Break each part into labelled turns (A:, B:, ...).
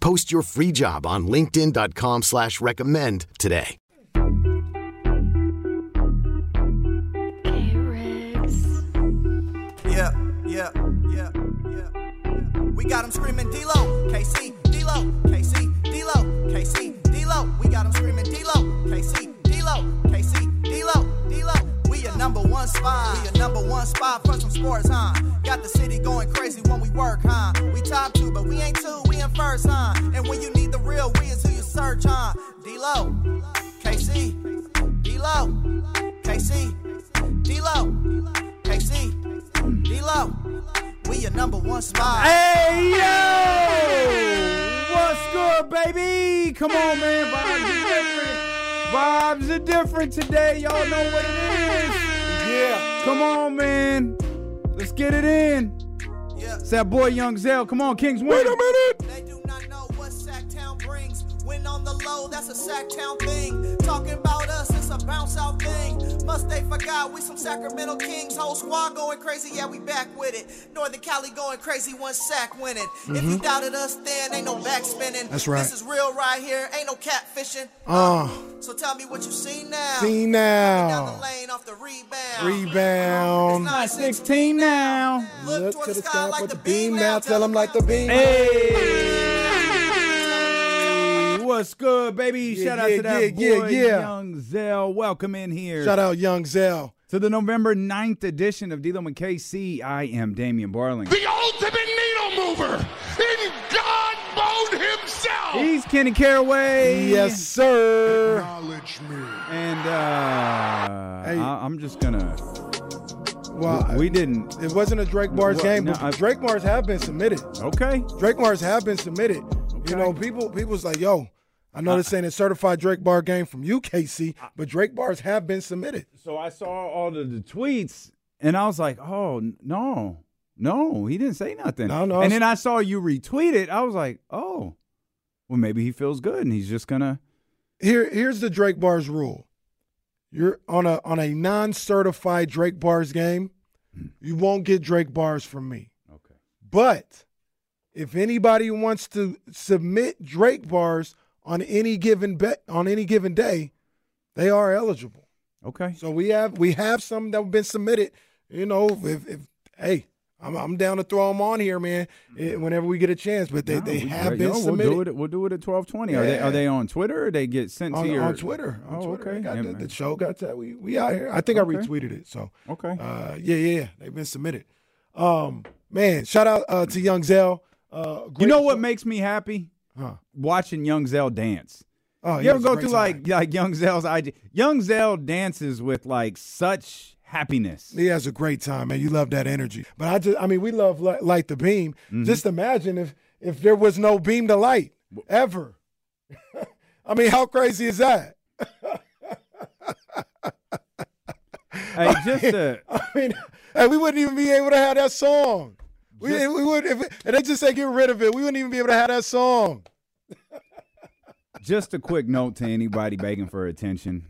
A: Post your free job on linkedin.com slash recommend today.
B: Yeah, yeah, yeah, yeah. We got them screaming D-Lo, KC, D-Lo, KC, D-Lo, KC, D-Lo. We got them screaming D-Lo, KC, D-Lo, KC, D-Lo, D-Lo. We your number one spot. We your number one spot for some sports, huh? Got the city going crazy when we work, huh? We top two, but we ain't two, we first, huh? And when you need the real, we is who you search, huh? D-Lo, KC, D-Lo, KC, D-Lo, KC, D-Lo. We your number one spot.
C: Hey yo! What's good, baby? Come on, man. Vibes are different. Vibes are different today. Y'all know what it is.
D: Yeah.
C: Come on, man. Let's get it in.
B: Yeah.
C: It's that boy Young Zell. Come on, Kings win.
D: Wait a minute.
B: On the low, that's a Sactown thing. Talking about us, it's a bounce out thing. Must they forgot we some Sacramento Kings. Whole squad going crazy, yeah, we back with it. Northern Cali going crazy, one sack winning. If you doubted us, then ain't no back spinning.
D: That's right.
B: This is real right here, ain't no catfishing.
D: Uh.
B: So tell me what you see now.
D: See
B: Down
D: now.
B: the lane off the rebound.
D: Rebound.
B: It's
C: 16 now.
B: Look,
D: Look
B: toward
D: to the
B: sky
D: sky,
B: like the
D: the beam
B: beam
D: now. Tell them like the beam.
C: Hey, what's good, baby?
D: Yeah,
C: Shout out
D: yeah,
C: to that
D: yeah,
C: boy,
D: yeah, yeah.
C: Young Zell. Welcome in here
D: Shout out Young Zell.
C: to the November 9th edition of D-Lo and KC. I am Damian Barling.
E: the ultimate needle mover in God mode himself.
C: He's Kenny Caraway.
D: Yes, sir.
E: Acknowledge me.
C: And uh,
D: Hey.
C: I, I'm just gonna.
D: Well,
C: we didn't.
D: it wasn't a Drake Bars
C: Well,
D: game,
C: no,
D: but
C: I-
D: Drake Bars have been submitted.
C: Okay.
D: Drake Bars have been submitted. You know, people people's like, yo, I know this ain't a certified Drake Bar game from UKC, but Drake Bars have been submitted.
C: So I saw all of the tweets, and I was like, "Oh no, no, he didn't say nothing."
D: No, no,
C: And then I saw you retweet it. I was like, "Oh, well, maybe he feels good, and he's just gonna."
D: Here, here's the Drake Bars rule. You're on a on a non-certified Drake Bars game, hmm. you won't get Drake Bars from me.
C: Okay.
D: But if anybody wants to submit Drake Bars on any given bet on any given day, they are eligible.
C: Okay.
D: So we have we have some that have been submitted. You know, if, if hey, I'm I'm down to throw them on here, man. eh, Whenever we get a chance, but they,
C: No,
D: they have been
C: we'll
D: submitted
C: do it. We'll do it at twelve twenty. Are they are they on Twitter? or They get sent
D: on,
C: to your
D: on Twitter. On
C: oh,
D: Twitter.
C: okay.
D: Got
C: Yeah,
D: the, the show got that. We we out here. I think I retweeted it. So
C: Okay.
D: uh, yeah, yeah, yeah. They've been submitted. Um, man, shout out uh, to Young Zell. Uh,
C: you know what
D: show.
C: makes me happy?
D: Huh.
C: Watching Young Zell dance.
D: Oh,
C: you
D: yeah,
C: ever go through
D: time.
C: like like Young Zell's IG? Young Zell dances with like such happiness.
D: He has a great time, man. You love that energy. But I just, I mean, we love Li- light the beam.
C: Mm-hmm.
D: Just imagine if if there was no beam to light ever. I mean, how crazy is that?
C: Hey, just to,
D: I mean, hey, we wouldn't even be able to have that song. We,
C: Just-
D: we would if, and they just say get rid of it. We wouldn't even be able to have that song.
C: just a quick note to anybody begging for attention.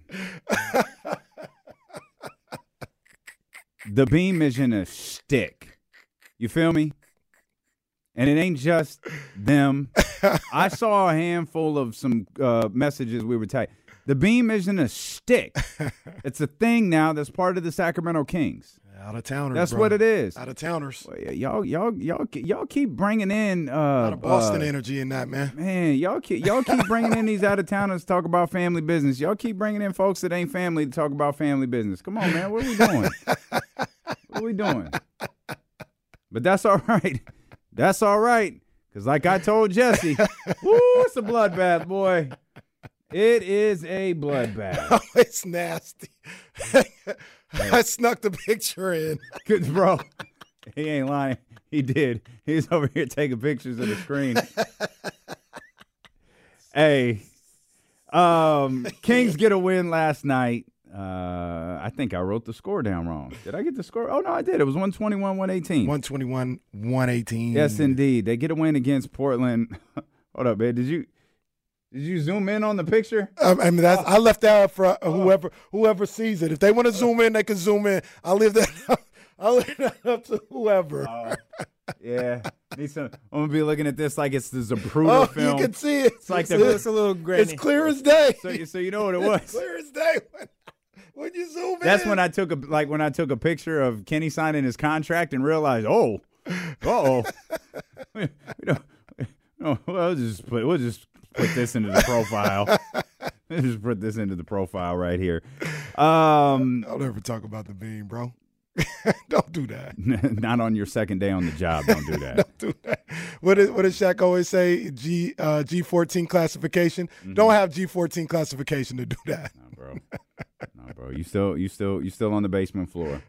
C: the beam isn't a stick. You feel me? And it ain't just them. I saw a handful of some uh, messages we were typing. The beam isn't a stick. it's a thing now that's part of the Sacramento Kings.
D: Out of towners.
C: That's
D: bro.
C: what it is.
D: Out of towners.
C: Well, y- Y'all, y'all, y'all, y'all keep bringing in uh,
D: Out of Boston
C: uh,
D: energy in that man.
C: Man, y'all keep y'all keep bringing in these out of towners to talk about family business. Y'all keep bringing in folks that ain't family to talk about family business. Come on, man, what are we doing? what are we doing? But that's all right. That's all right. Cause like I told Jesse, woo, it's a bloodbath, boy. It is a bloodbath.
D: Oh, it's nasty. I snuck the picture in.
C: Cause bro, he ain't lying. He did. He's over here taking pictures of the screen. hey, um, Kings get a win last night. Uh, I think I wrote the score down wrong. Did I get the score? Oh no, I did. It was 121, 118.
D: 121, 118.
C: Yes, indeed. They get a win against Portland. Hold up, man. Did you did you zoom in on the picture?
D: Um, I mean, that's, I left that up for uh, whoever whoever sees it. If they want to zoom in, they can zoom in. I'll leave that up. I'll leave that up to whoever.
C: Oh, yeah. Need some, I'm gonna be looking at this like it's the Zapruder
D: Oh,
C: film.
D: you can see it.
C: It's like
D: It's-
C: the-
F: It's a little grainy.
D: It's clear as day.
C: so, you- so you know what it
D: It's
C: was.
D: clear as day when, when you zoom in.
C: That's when I took a like when I took a picture of Kenny signing his contract and realized, oh, oh, we don't. No, we'll just put we'll just put this into the profile. Just put this into the profile right here. Um,
D: Don't ever talk about the bean, bro. Don't do that.
C: not on your second day on the job. Don't do that.
D: don't do that. What did what does Shaq always say? G uh, G fourteen classification.
C: Mm-hmm.
D: Don't have G fourteen classification to do that.
C: No, bro. No, bro. You still, you still, you still on the basement floor.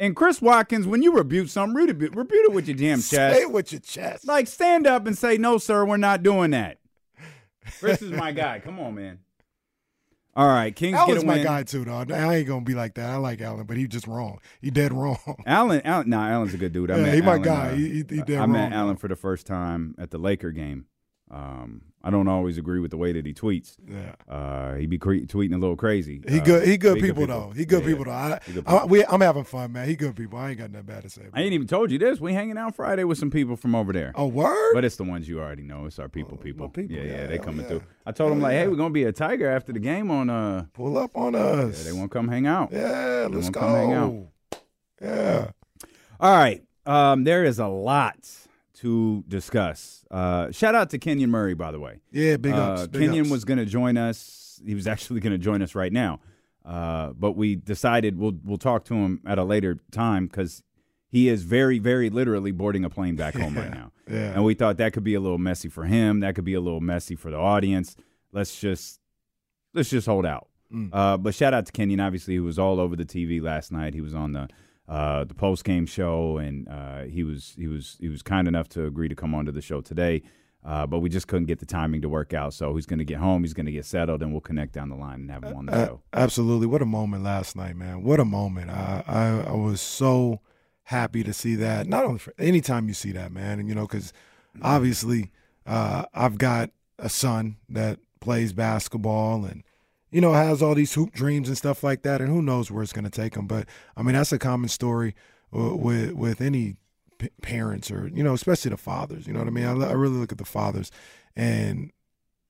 C: And Chris Watkins, when you rebuke something, rebuke, rebuke it with your damn
D: Say
C: chest.
D: it with your chest.
C: Like, stand up and say, "No, sir, we're not doing that." Chris is my guy. Come on, man. All right, Kings
D: Allen's
C: get a
D: my guy too, dog. I ain't gonna be like that. I like Allen, but he just wrong. He dead wrong.
C: Allen, Allen, no, Allen's a good dude. I
D: Yeah,
C: met
D: he my
C: Allen,
D: guy.
C: uh,
D: He- he- dead
C: I met Allen for the first time at the Laker game. Um, I don't always agree with the way that he tweets.
D: Yeah.
C: Uh, he be cre- tweeting a little crazy.
D: He
C: Uh,
D: good. He good
C: but
D: people, though. He good
C: Yeah,
D: people though. I,
C: good
D: I, we, I'm having fun, man. He good people. I ain't got nothing bad to say. About
C: I ain't even told you this. We hanging out Friday with some people from over there.
D: Oh, word.
C: But it's the ones you already know. It's our people, people.
D: people,
C: Yeah, yeah,
D: yeah,
C: they coming
D: yeah.
C: through. I told them like, hey, we're gonna be a Tiger after the game on. Uh,
D: Pull up on
C: yeah,
D: us.
C: they want to come hang out.
D: Yeah, let's go.
C: come hang out.
D: Yeah.
C: All right. Um, there is a lot to discuss. Uh, shout out to Kenyon Murray, by the way.
D: Yeah, big ups.
C: Uh,
D: big
C: Kenyon
D: ups.
C: was going to join us. He was actually going to join us right now, uh, but we decided we'll we'll talk to him at a later time because he is very, very literally boarding a plane back home right now.
D: yeah.
C: And we thought that could be a little messy for him. That could be a little messy for the audience. Let's just let's just hold out.
D: Mm.
C: Uh, but shout out to Kenyon. Obviously, he was all over the TV last night. He was on the uh, the post game show, and uh, he was he was he was kind enough to agree to come onto the show today. Uh, but we just couldn't get the timing to work out. So he's going to get home. He's going to get settled, and we'll connect down the line and have him on the show.
D: absolutely. What a moment last night, man. What a moment. I, I I was so happy to see that. Not only for anytime you see that, man, and you know, because obviously uh, I've got a son that plays basketball and you know has all these hoop dreams and stuff like that, and who knows where it's going to take him. But I mean, that's a common story uh, with with any p- parents or you know, especially the fathers. You know what I mean? I, I really look at the fathers, and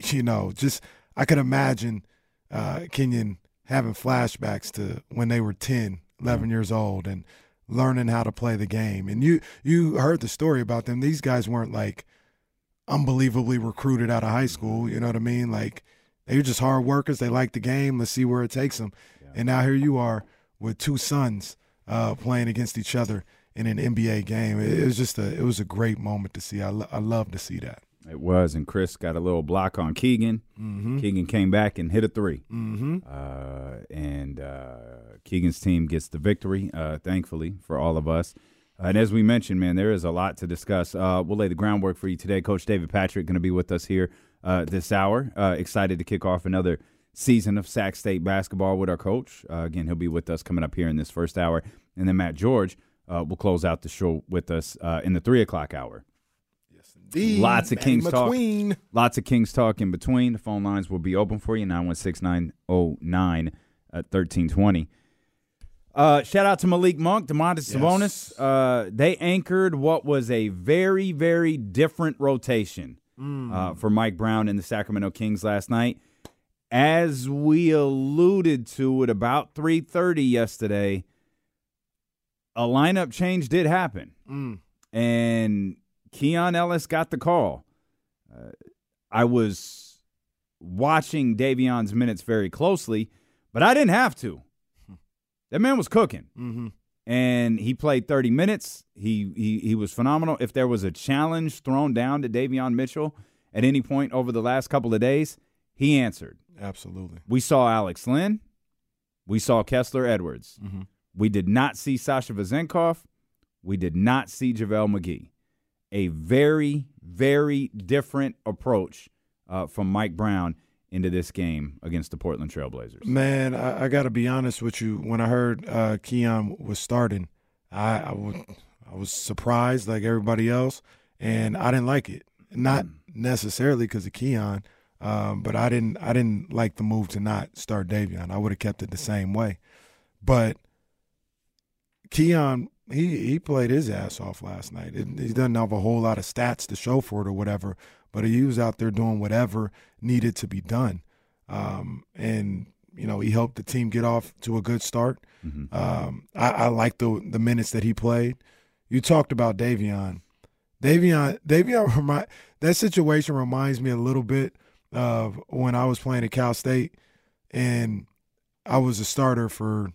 D: you know, just I could imagine uh, Kenyon having flashbacks to when they were 10, 11 years old and learning how to play the game. And you you heard the story about them. These guys weren't like unbelievably recruited out of high school. You know what I mean? Like they were just hard workers. They like the game. Let's see where it takes them. And now here you are with two sons uh, playing against each other in an NBA game. It, it was just a it was a great moment to see. I, lo- I love to see that.
C: It was, and Chris got a little block on Keegan. Keegan came back and hit a 3
D: Mm-hmm.
C: uh, and uh, Keegan's team gets the victory, uh, thankfully for all of us. And as we mentioned, man, there is a lot to discuss. Uh, we'll lay the groundwork for you today. Coach David Patrick going to be with us here uh, this hour. Uh, excited to kick off another season of Sac State basketball with our coach. Uh, again, he'll be with us coming up here in this first hour, and then Matt George uh, will close out the show with us uh, in the three o'clock hour. Yes, indeed. Lots of
D: Matty
C: Kings talk. Lots of Kings talk in between. The phone lines will be open for you 916 909 at 1320. Uh, shout out to Malik Monk, Domantas Sabonis. Uh, they anchored what was a very, very different rotation uh, for Mike Brown and the Sacramento Kings last night. as we alluded to at about 3:30 yesterday, a lineup change did happen,
D: Mm.
C: and Keon Ellis got the call. Uh, I was watching Davion's minutes very closely, but I didn't have to. That man was cooking,
D: Mm-hmm.
C: And he played 30 minutes. He he he was phenomenal. If there was a challenge thrown down to Davion Mitchell at any point over the last couple of days, he answered.
D: Absolutely.
C: We saw Alex Len. We saw Kessler Edwards.
D: Mhm.
C: We did not see Sasha Vezenkov. We did not see JaVale McGee. A very, very different approach uh, from Mike Brown into this game against the Portland Trailblazers.
D: Man, I, I got to be honest with you. When I heard uh, Keon was starting, I, I, was surprised like everybody else, and I didn't like it. Not necessarily because of Keon, um, but I didn't. I didn't like the move to not start Davion. I would have kept it the same way, but Keon. He, he played his ass off last night. It, he doesn't have a whole lot of stats to show for it or whatever, but he was out there doing whatever needed to be done. Um, and you know he helped the team get off to a good start. Um, I, I like the the minutes that he played. You talked about Davion. Davion, Davion, remind, that situation reminds me a little bit of when I was playing at Cal State, and I was a starter for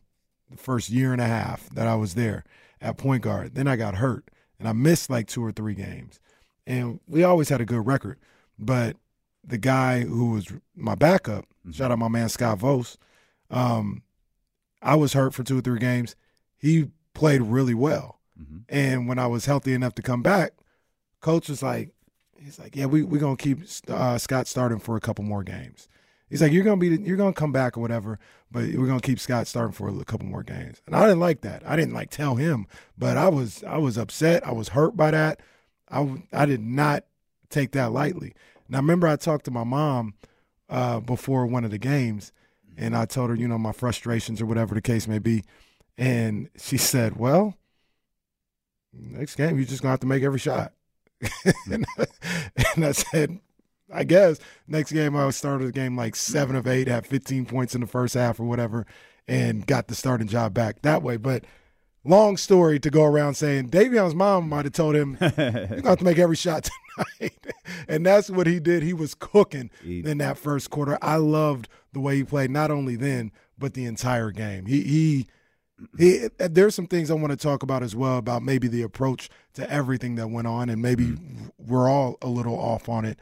D: the first year and a half that I was there at point guard. Then I got hurt, and I missed like two or three games. And we always had a good record, but the guy who was my backup, shout out my man Scott Vos, um, I was hurt for two or three games. He played really well. And when I was healthy enough to come back, coach was like, he's like, yeah, we we're gonna keep uh, Scott starting for a couple more games. He's like, you're gonna be, you're gonna come back or whatever, but we're gonna keep Scott starting for a couple more games. And I didn't like that. I didn't like tell him, but I was, I was upset. I was hurt by that. I, I did not take that lightly. Now, remember, I talked to my mom uh, before one of the games, and I told her, you know, my frustrations or whatever the case may be, and she said, "Well, next game you're just gonna have to make every shot." and, I, and I said, "I guess next game I started the game like seven of eight, had 15 points in the first half or whatever, and got the starting job back that way." But long story to go around saying Davion's mom might have told him, "You're gonna have to make every shot tonight," and that's what he did. He was cooking in that first quarter. I loved the way he played, not only then but the entire game. He he. He, there's some things I want to talk about as well about maybe the approach to everything that went on, and maybe mm-hmm. we're all a little off on it.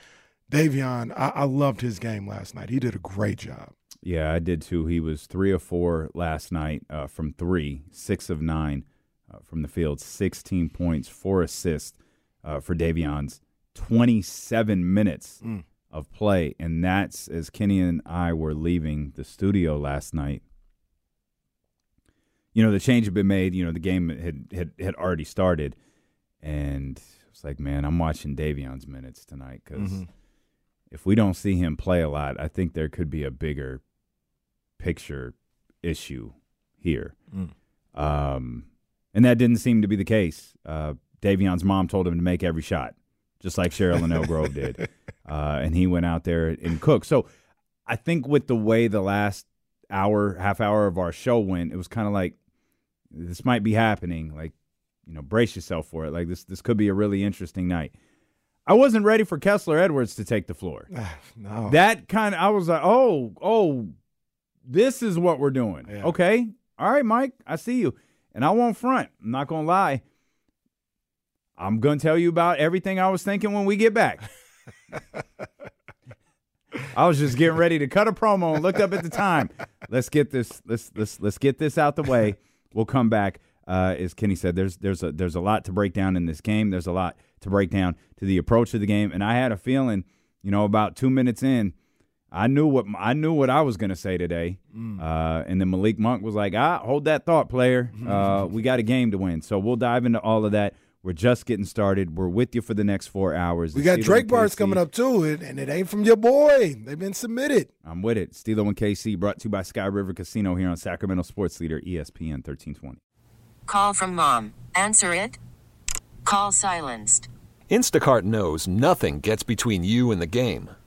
D: Davion, I, I loved his game last night. He did a great job.
C: Yeah, I did too. He was three of four last night uh, from three, six of nine uh, from the field, 16 points, four assists uh, for Davion's 27 minutes of play. And that's as Kenny and I were leaving the studio last night. You know, the change had been made. You know, the game had, had, had already started. And it's like, man, I'm watching Davion's minutes tonight because if we don't see him play a lot, I think there could be a bigger picture issue here. Um, and that didn't seem to be the case. Uh, Davion's mom told him to make every shot, just like Cheryl and Grove did. Uh, and he went out there and cooked. So I think with the way the last hour, half hour of our show went, it was kind of like this might be happening. Like, you know, brace yourself for it. Like this, this could be a really interesting night. I wasn't ready for Kessler Edwards to take the floor.
D: no,
C: That kind of, I was like, oh, oh, this is what we're doing.
D: Yeah.
C: Okay. All right, Mike, I see you. And I won't front. I'm not going to lie. I'm going to tell you about everything I was thinking when we get back. I was just getting ready to cut a promo and looked up at the time. Let's get this let's let's let's get this out the way. We'll come back. Uh, as Kenny said, there's there's a there's a lot to break down in this game. There's a lot to break down to the approach of the game, and I had a feeling, you know, about two minutes in, I knew what I knew what I was going to say today, uh, and then Malik Monk was like, "Ah, hold that thought, player. Uh, we got a game to win." So we'll dive into all of that. We're just getting started. We're with you for the next four hours.
D: we
C: The
D: got
C: Steeler
D: Drake bars coming up too, and, and it ain't from your boy. They've been submitted.
C: I'm with it. D-Lo and KC brought to you by Sky River Casino here on Sacramento Sports Leader ESPN 1320.
G: Call from mom. Answer it. Call silenced.
H: Instacart knows nothing gets between you and the game.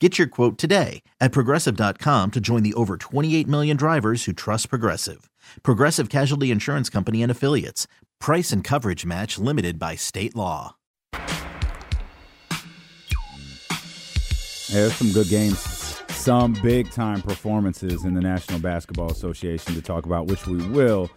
I: Get your quote today at progressive.com to join the over 28 million drivers who trust Progressive. Progressive Casualty Insurance Company and Affiliates. Price and coverage match limited by state law.
C: There's some good games. Some big time performances in the National Basketball Association to talk about, which we will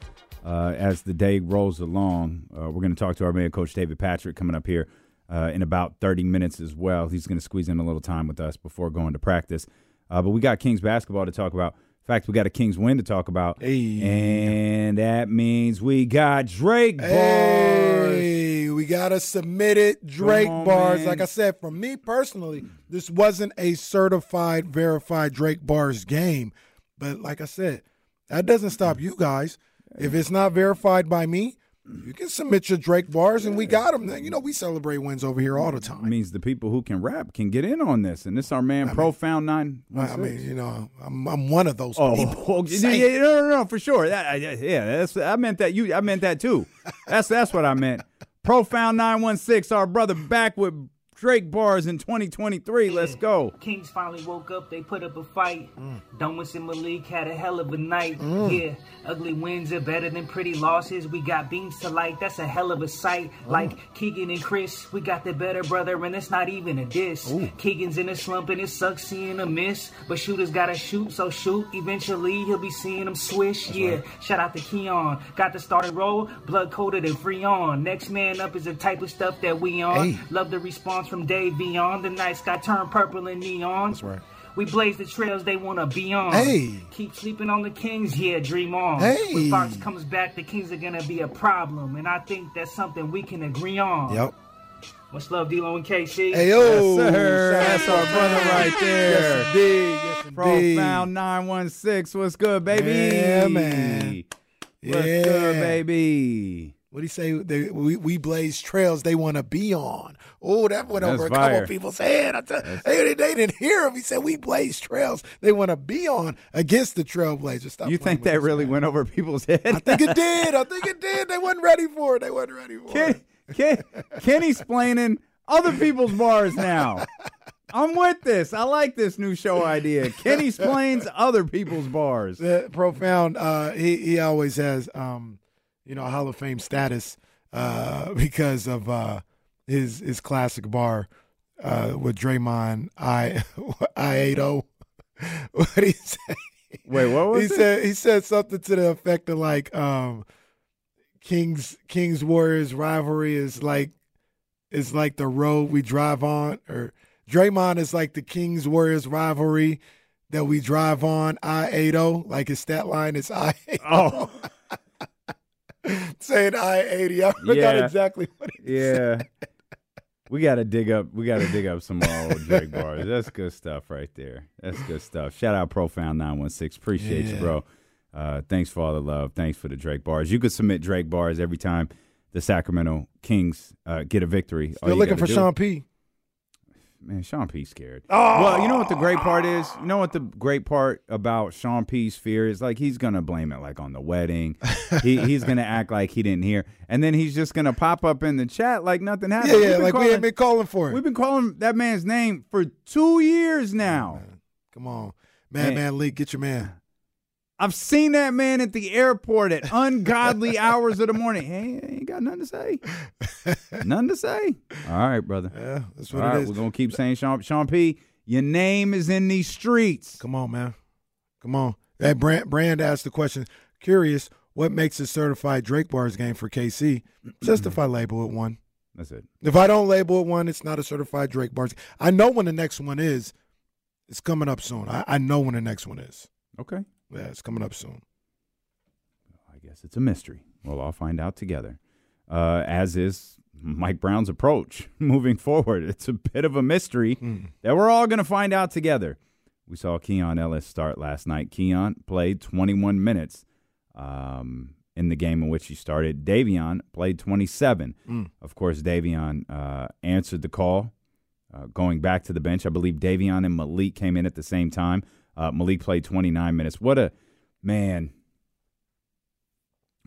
C: uh, as the day rolls along. Uh, we're going to talk to our man, Coach David Patrick, coming up here uh, in about 30 minutes as well. He's going to squeeze in a little time with us before going to practice. Uh, but we got Kings basketball to talk about. In fact, we got a Kings win to talk about.
D: Hey.
C: And that means we got Drake bars.
D: Hey, we got a submitted Drake
C: on,
D: bars.
C: man.
D: Like I said, for me personally, this wasn't a certified, verified Drake bars game. But like I said, that doesn't stop you guys. If it's not verified by me, you can submit your Drake bars, and we got them. You know, we celebrate wins over here all the time.
C: It means the people who can rap can get in on this. And this our man, Profound Nine.
D: I mean, you know, I'm, I'm one of those
C: Oh,
D: people.
C: oh, yeah, yeah, no, no, no, for sure. That, yeah, that's I meant that. You, I meant that too. That's that's what I meant. Profound nine one six, our brother back with Drake bars in 2023. Let's go.
J: Kings finally woke up, they put up a fight.
D: Mm.
J: Dunwich and Malik had a hell of a night. Yeah, ugly wins are better than pretty losses. We got beams to like, that's a hell of a sight.
D: Mm.
J: Like Keegan and Chris, we got the better brother, and it's not even a diss. Keegan's in a slump and it sucks seeing a miss. But shooters gotta shoot, so shoot. Eventually he'll be seeing them swish. yeah, shout out to Keon. Got the starting role, blood coated and free on. Next man up is the type of stuff that we on.
D: Hey.
J: Love the response from Davion. The night sky turned purple and neon. That's
D: right.
J: We blaze the trails they wanna be on.
D: Hey.
J: Keep sleeping on the Kings, yeah, dream on.
D: Hey.
J: When Fox comes back, the Kings are gonna be a problem. And I think that's something we can agree on.
D: Yep.
J: Much love, D-Lo and KC.
D: Hey, yo.
C: Yes, sir. That's our brother right there.
D: Yes, indeed. Yes, indeed.
C: Profound nine one six. What's good, baby?
D: Yeah, man.
C: What's
D: Yeah.
C: good, baby?
D: What do you say? They, we, we blaze trails they want to be on. Oh, that went
C: That's
D: over a
C: fire.
D: couple people's head. I tell, they, they didn't hear him. He said we blaze trails they want to be on against the Trailblazers. Stop
C: You think that really
D: man.
C: went over people's head?
D: I think it did. I think it did. They wasn't ready for it. They wasn't ready for
C: Ken,
D: it.
C: Ken, Kenny's explaining other people's bars now. I'm with this. I like this new show idea. Kenny explains other people's bars.
D: The profound. Uh, he he always has um, you know, Hall of Fame status uh, because of uh, his his classic bar uh, with Draymond. I I eight zero. What did he say?
C: Wait, what was
D: he
C: it?
D: said he said something to the effect of like um, Kings Kings Warriors rivalry is like is like the road we drive on, or Draymond is like the Kings Warriors rivalry that we drive on. I eight zero, like his stat line is I.
C: Oh,
D: saying I eighty. I forgot
C: Yeah.
D: exactly what he
C: yeah. We gotta dig up. We gotta dig up some more old Drake bars. That's good stuff right there. That's good stuff. Shout out Profound Nine One Six. Appreciate you, bro. Uh, thanks for all the love. Thanks for the Drake bars. You could submit Drake bars every time the Sacramento Kings uh, get a victory.
D: Still looking for
C: do-
D: Sean P.
C: Man, Sean P scared.
D: Oh!
C: Well, you know what the great part is? You know what the great part about Sean P's fear is? Like he's gonna blame it like on the wedding. he, he's gonna act like he didn't hear, and then he's just gonna pop up in the chat like nothing happened.
D: Yeah, yeah, like we
C: calling-
D: ain't been calling for it.
C: We've been calling that man's name for two years now.
D: Come on, Madman man, get your man.
C: I've seen that man at the airport at ungodly hours of the morning. Hey, ain't got nothing to say. nothing to say. All right, brother.
D: Yeah, that's
C: All
D: what
C: right,
D: it is.
C: we're gonna keep saying Sean Sean P. Your name is in these streets.
D: Come on, man. Come on. That Brand, Brand asked the question. Curious, what makes a certified Drake bars game for KC? Just if I label it one.
C: That's it.
D: If I don't label it one, it's not a certified Drake bars. I know when the next one is. It's coming up soon. I, I know when the next one is.
C: Okay.
D: Yeah, it's coming up soon.
C: I guess it's a mystery. We'll all find out together. Uh, as is Mike Brown's approach moving forward. It's a bit of a mystery that we're all going to find out together. We saw Keon Ellis start last night. Keon played 21 minutes um, in the game in which he started. Davion played 27. Of course, Davion uh, answered the call uh, going back to the bench. I believe Davion and Malik came in at the same time. Uh, Malik played 29 minutes. What a man!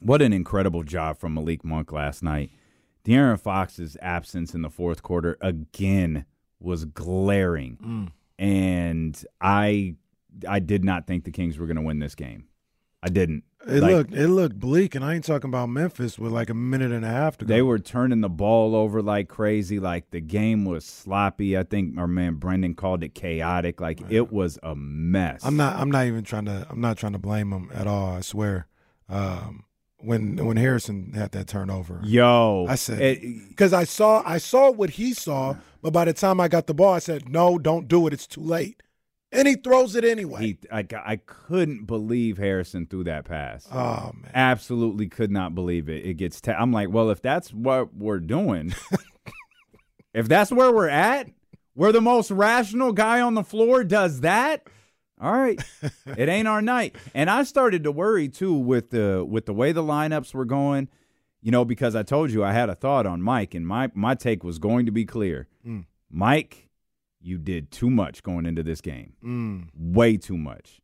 C: What an incredible job from Malik Monk last night. De'Aaron Fox's absence in the fourth quarter again was glaring, and I I did not think the Kings were going to win this game. I didn't.
D: It
C: Like,
D: looked it looked bleak, and I ain't talking about Memphis with like a minute and a half to go.
C: They were turning the ball over like crazy. Like the game was sloppy. I think our man Brendan called it chaotic. Like it was a mess.
D: I'm not. I'm not even trying to. I'm not trying to blame him at all. I swear. Um, when when Harrison had that turnover,
C: Yo,
D: I said
C: it-
D: because I saw I saw what he saw, but by the time I got the ball, I said, "No, don't do it. It's too late." And he throws it anyway.
C: he, I, I couldn't believe Harrison threw that pass.
D: oh man,
C: Absolutely could not believe it. It gets. i I'm like, well, if that's what we're doing, if that's where we're at, where the most rational guy on the floor does that, all right, it ain't our night. And I started to worry too with the with the way the lineups were going. You know, because I told you I had a thought on Mike, and my my take was going to be clear.
D: Mm.
C: Mike, you did too much going into this game
D: Mm.
C: way too much.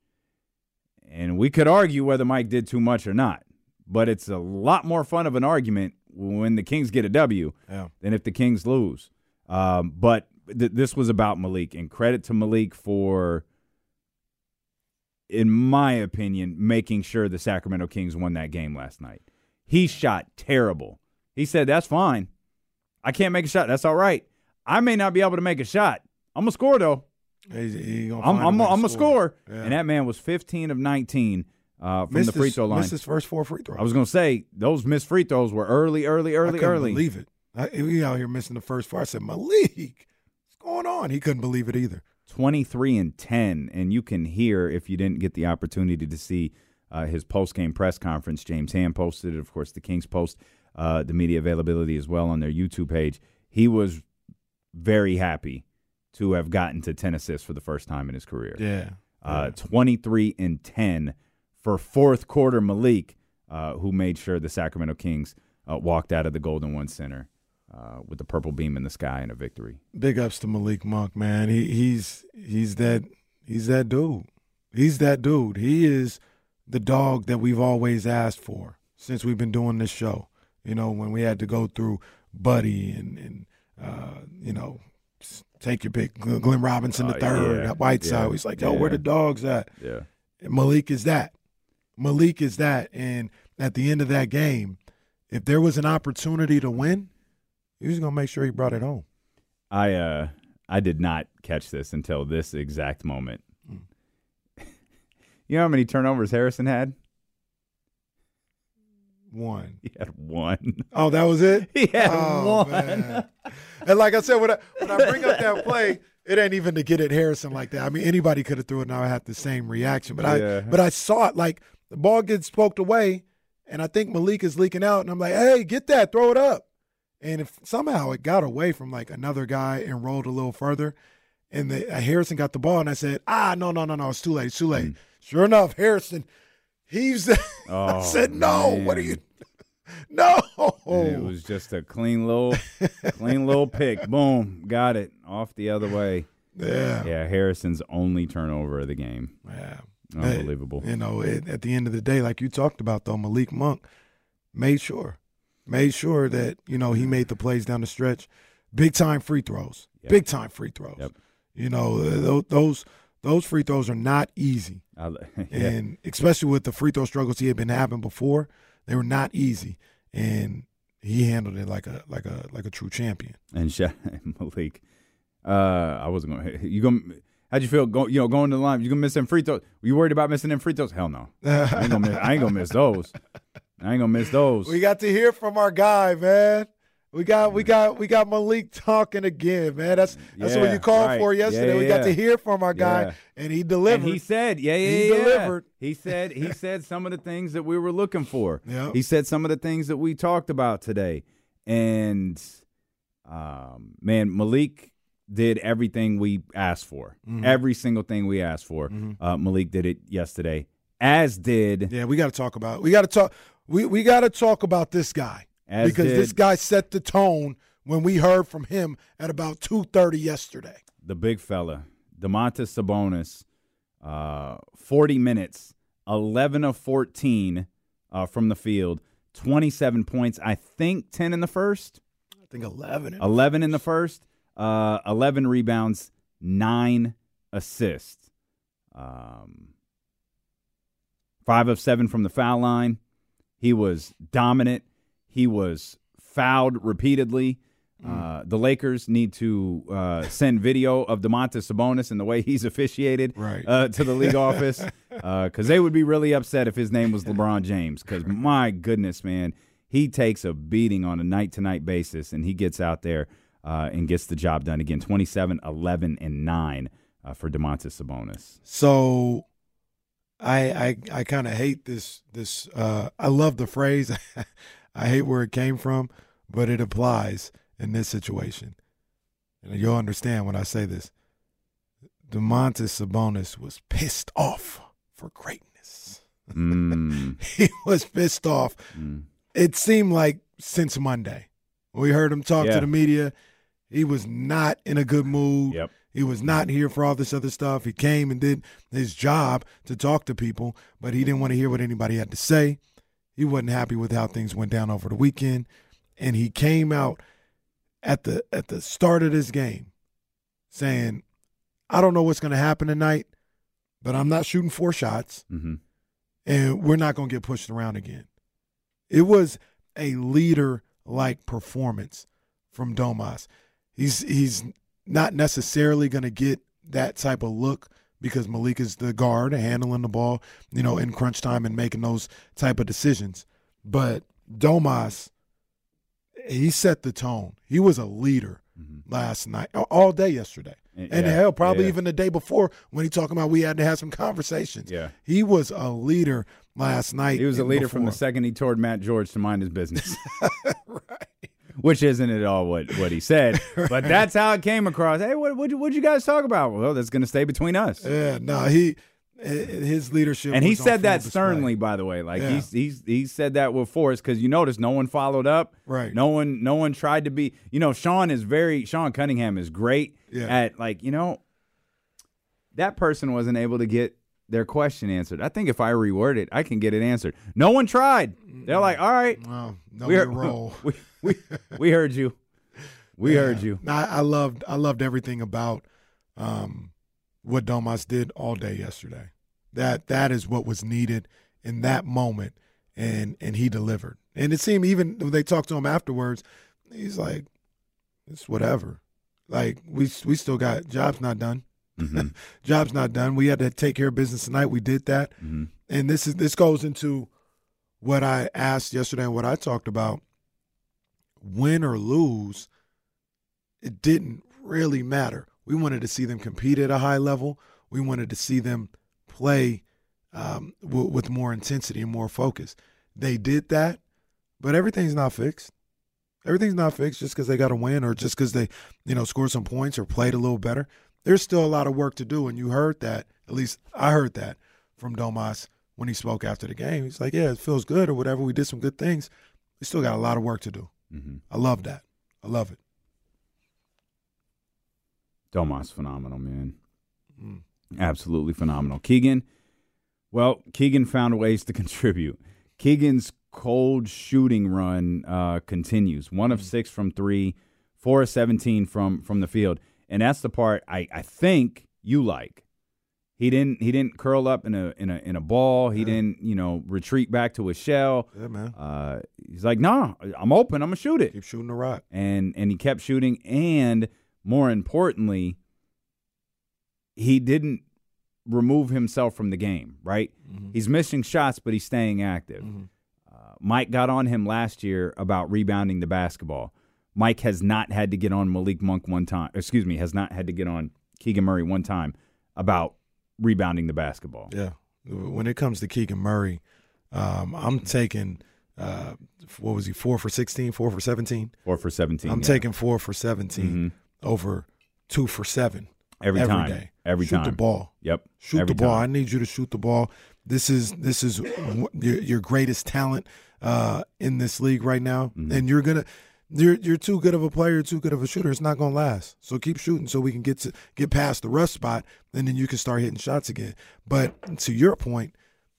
C: And we could argue whether Mike did too much or not, but it's a lot more fun of an argument when the Kings get a W
D: Yeah.
C: than if the Kings lose. Um, but th- this was about Malik, and credit to Malik for, in my opinion, making sure the Sacramento Kings won that game last night. He shot terrible. He said, That's fine. I can't make a shot. That's all right. I may not be able to make a shot. I'm to score, though.
D: He's, he gonna
C: I'm I'm
D: way
C: a,
D: to
C: I'm a score,
D: Yeah.
C: and that man was 15 of 19 uh, from
D: missed
C: the free
D: his,
C: throw line.
D: Missed his first four free throws.
C: I was gonna say those missed free throws were early, early, early,
D: couldn't
C: early.
D: believe it. I, he out here missing the first four. I said, Malik, what's going on? He couldn't believe it either.
C: 23 and 10, and you can hear if you didn't get the opportunity to see uh, his post game press conference. James Ham posted it, of course. The Kings post uh, the media availability as well on their YouTube page. He was very happy to have gotten to 10 assists for the first time in his career.
D: Yeah.
C: uh, 23 and 10 for fourth quarter Malik, uh, who made sure the Sacramento Kings uh, walked out of the Golden One Center uh, with the purple beam in the sky and a victory.
D: Big ups to Malik Monk, man. He he's he's that he's that dude. He's that dude. He is the dog that we've always asked for since we've been doing this show. You know, when we had to go through Buddy and and uh, you know, take your pick, Glenn Robinson the
C: Uh,
D: third,
C: yeah,
D: Whiteside.
C: yeah,
D: He's like, yo,
C: yeah.
D: where the dogs at?
C: Yeah.
D: And Malik is that. Malik is that. And at the end of that game, if there was an opportunity to win, he was gonna make sure he brought it home.
C: I uh I did not catch this until this exact moment. you know how many turnovers Harrison had?
D: One.
C: He had one.
D: Oh, that was it.
C: He had
D: Oh,
C: one.
D: And like I said, when I when I bring up that play, it ain't even to get at Harrison like that. I mean, anybody could have threw it, and I would have the same reaction. But
C: Yeah.
D: I but I saw it like the ball gets poked away, and I think Malik is leaking out, and I'm like, hey, get that, throw it up. And if somehow it got away from like another guy and rolled a little further, and the, uh, Harrison got the ball, and I said, ah, no, no, no, no, it's too late, it's too late. Sure enough, Harrison I
C: Mm. Oh,
D: said, no, what are you? no.
C: And it was just a clean little, clean little pick. Boom, got it off the other way.
D: Yeah.
C: Yeah, Harrison's only turnover of the game.
D: Yeah.
C: Unbelievable.
D: You know, it, at the end of the day, like you talked about, though, Malik Monk made sure, made sure that you know he made the plays down the stretch, big time free throws,
C: Yep.
D: big time free throws.
C: Yep.
D: You know, uh, those those free throws are not easy,
C: yeah.
D: and especially with the free throw struggles he had been having before, they were not easy, and he handled it like a like a like a true champion.
C: and Sha- Malik. Uh, I wasn't going. You going? How'd you feel? Go, you know, going to the line. You gonna miss them free throws? Were you worried about missing them free throws? Hell no. I ain't gonna miss. I ain't gonna miss those. I ain't gonna miss those.
D: We got to hear from our guy, man. We got we got we got Malik talking again, man. That's that's what you called
C: right.
D: for yesterday.
C: Yeah,
D: we got
C: yeah.
D: to hear from our guy,
C: Yeah.
D: and he delivered.
C: And he said, "Yeah, yeah, yeah.
D: He
C: yeah."
D: delivered.
C: He said, he said some of the things that we were looking for.
D: Yep.
C: He said some of the things that we talked about today, and um, man, Malik did everything we asked for.
D: Mhm.
C: Every single thing we asked for.
D: Mhm.
C: Uh, Malik did it yesterday, as did
D: yeah, we got to talk about. We got to talk. We we got to talk about this guy
C: As
D: because
C: did-
D: this guy set the tone when we heard from him at about two thirty yesterday.
C: the big fella, Domantas Sabonis, uh, 40 minutes, 11 of 14 uh, from the field, 27 points, I think 10 in the first,
D: I think eleven.
C: 11 in the first, uh, 11 rebounds, 9 assists. Um, 5 of 7 from the foul line. He was dominant. He was fouled repeatedly. Uh, the Lakers need to uh, send video of Domantas Sabonis and the way he's officiated
D: Right.
C: uh, to the league office because they would be really upset if his name was LeBron James. Because my goodness, man, he takes a beating on a night to night basis and he gets out there uh, and gets the job done again. 27, 11, and 9 uh, for Domantas Sabonis.
D: So I I I kind of hate this this uh I love the phrase. I hate where it came from, but it applies in this situation. And you'll understand when I say this. Domantas Sabonis was pissed off for greatness.
C: Mm.
D: he was pissed off.
C: Mm.
D: It seemed like since Monday. We heard him talk
C: Yeah.
D: to the media. He was not in a good mood.
C: Yep.
D: He was not here for all this other stuff. He came and did his job to talk to people, but he didn't want to hear what anybody had to say. He wasn't happy with how things went down over the weekend, and he came out at the at the start of this game saying, "I don't know what's going to happen tonight, but I'm not shooting four shots,
C: hmm
D: and we're not going to get pushed around again." It was a leader like performance from Domas. He's he's not necessarily going to get that type of look because Malik is the guard handling the ball, you know, in crunch time and making those type of decisions. But Domas, he set the tone. He was a leader mm-hmm. last night, all day yesterday. And
C: Yeah,
D: hell, probably
C: yeah.
D: even the day before when he talking about we had to have some conversations.
C: Yeah.
D: He was a leader last night.
C: He was a leader from the second he told Matt George to mind his business. Which isn't at all what, what he said, but that's how it came across. Hey, what what would you guys talk about? Well, that's going to stay between us.
D: Yeah, no, he his leadership,
C: and he said that sternly, by the way. Like
D: Yeah.
C: he's he's he said that with force because you notice no one followed up.
D: Right.
C: No one no one tried to be. You know, Sean is very Sean Cunningham is great
D: Yeah.
C: at like you know that person wasn't able to get their question answered. I think if I reword it, I can get it answered. No one tried. They're like, all right,
D: Well, know
C: we heard,
D: role.
C: we, we we heard you. We heard you.
D: I, I loved I loved everything about um, what Domas did all day yesterday. That that is what was needed in that moment, and and he delivered. And it seemed even when they talked to him afterwards, he's like, "It's whatever." Like we we still got jobs not done.
C: Mhm.
D: jobs not done. We had to take care of business tonight. We did that,
C: Mhm.
D: and this is this goes into what I asked yesterday and what I talked about. Win or lose, it didn't really matter. We wanted to see them compete at a high level. We wanted to see them play um, w- with more intensity and more focus. They did that, but everything's not fixed. Everything's not fixed just because they got a win or just because they, you know, scored some points or played a little better. There's still a lot of work to do, and you heard that. At least I heard that from Domas when he spoke after the game. He's like, "Yeah, it feels good or whatever. We did some good things. we still got a lot of work to do.
C: Mm-hmm.
D: I love that. I love it.
C: Domas phenomenal, man.
D: Mm.
C: Absolutely phenomenal. Keegan, well, Keegan found ways to contribute. Keegan's cold shooting run uh, continues. One of six from three, four of seventeen from from the field, and that's the part I, I think you like. He didn't he didn't curl up in a in a in a ball. He didn't you know retreat back to his shell.
D: Yeah, man.
C: Uh, he's like, nah, I'm open. I'm gonna shoot it.
D: Keep shooting the rock.
C: and and he kept shooting and more importantly he didn't remove himself from the game right he's missing shots but he's staying active uh, mike got on him last year about rebounding the basketball mike has not had to get on malik monk one time excuse me has not had to get on keegan murray one time about rebounding the basketball
D: Yeah. When it comes to Keegan Murray, um, I'm taking uh, what was he four for 16, four for 17.
C: four for 17
D: I'm
C: yeah.
D: taking four for 17 over two for seven
C: every,
D: every
C: time
D: day.
C: every
D: Shoot
C: time
D: the ball.
C: yep
D: Shoot
C: every
D: the ball.
C: time.
D: I need you to shoot the ball. This is this is your, your greatest talent uh, in this league right now,
C: Mm-hmm.
D: and you're gonna. You're you're too good of a player, too good of a shooter. It's not gonna last. So keep shooting, so we can get to get past the rust spot, and then you can start hitting shots again. But to your point,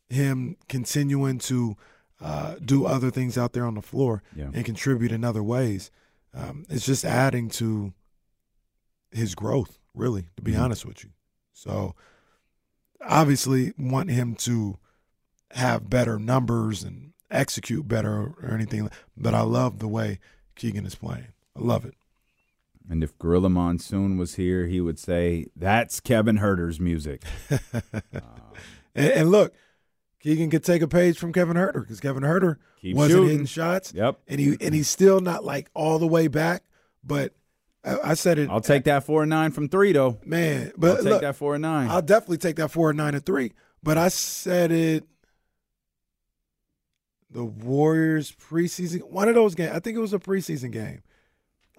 D: him continuing to uh, do other things out there on the floor
C: Yeah.
D: and contribute in other ways, um, it's just adding to his growth. Really, to be
C: Mhm.
D: honest with you. So obviously want him to have better numbers and execute better or anything. But I love the way Keegan is playing. I love it.
C: And if Gorilla Monsoon was here, he would say, That's Kevin Huerter's music.
D: And, and look, Keegan could take a page from Kevin Huerter because Kevin
C: Huerter
D: wasn't
C: shooting.
D: hitting shots.
C: Yep.
D: And he and he's still not like all the way back. But I, I said it,
C: I'll take that four and nine from three, though.
D: man. But
C: I'll take
D: look,
C: that four and nine.
D: I'll definitely take that four and nine and three. But I said it. The Warriors preseason, one of those games. I think it was a preseason game.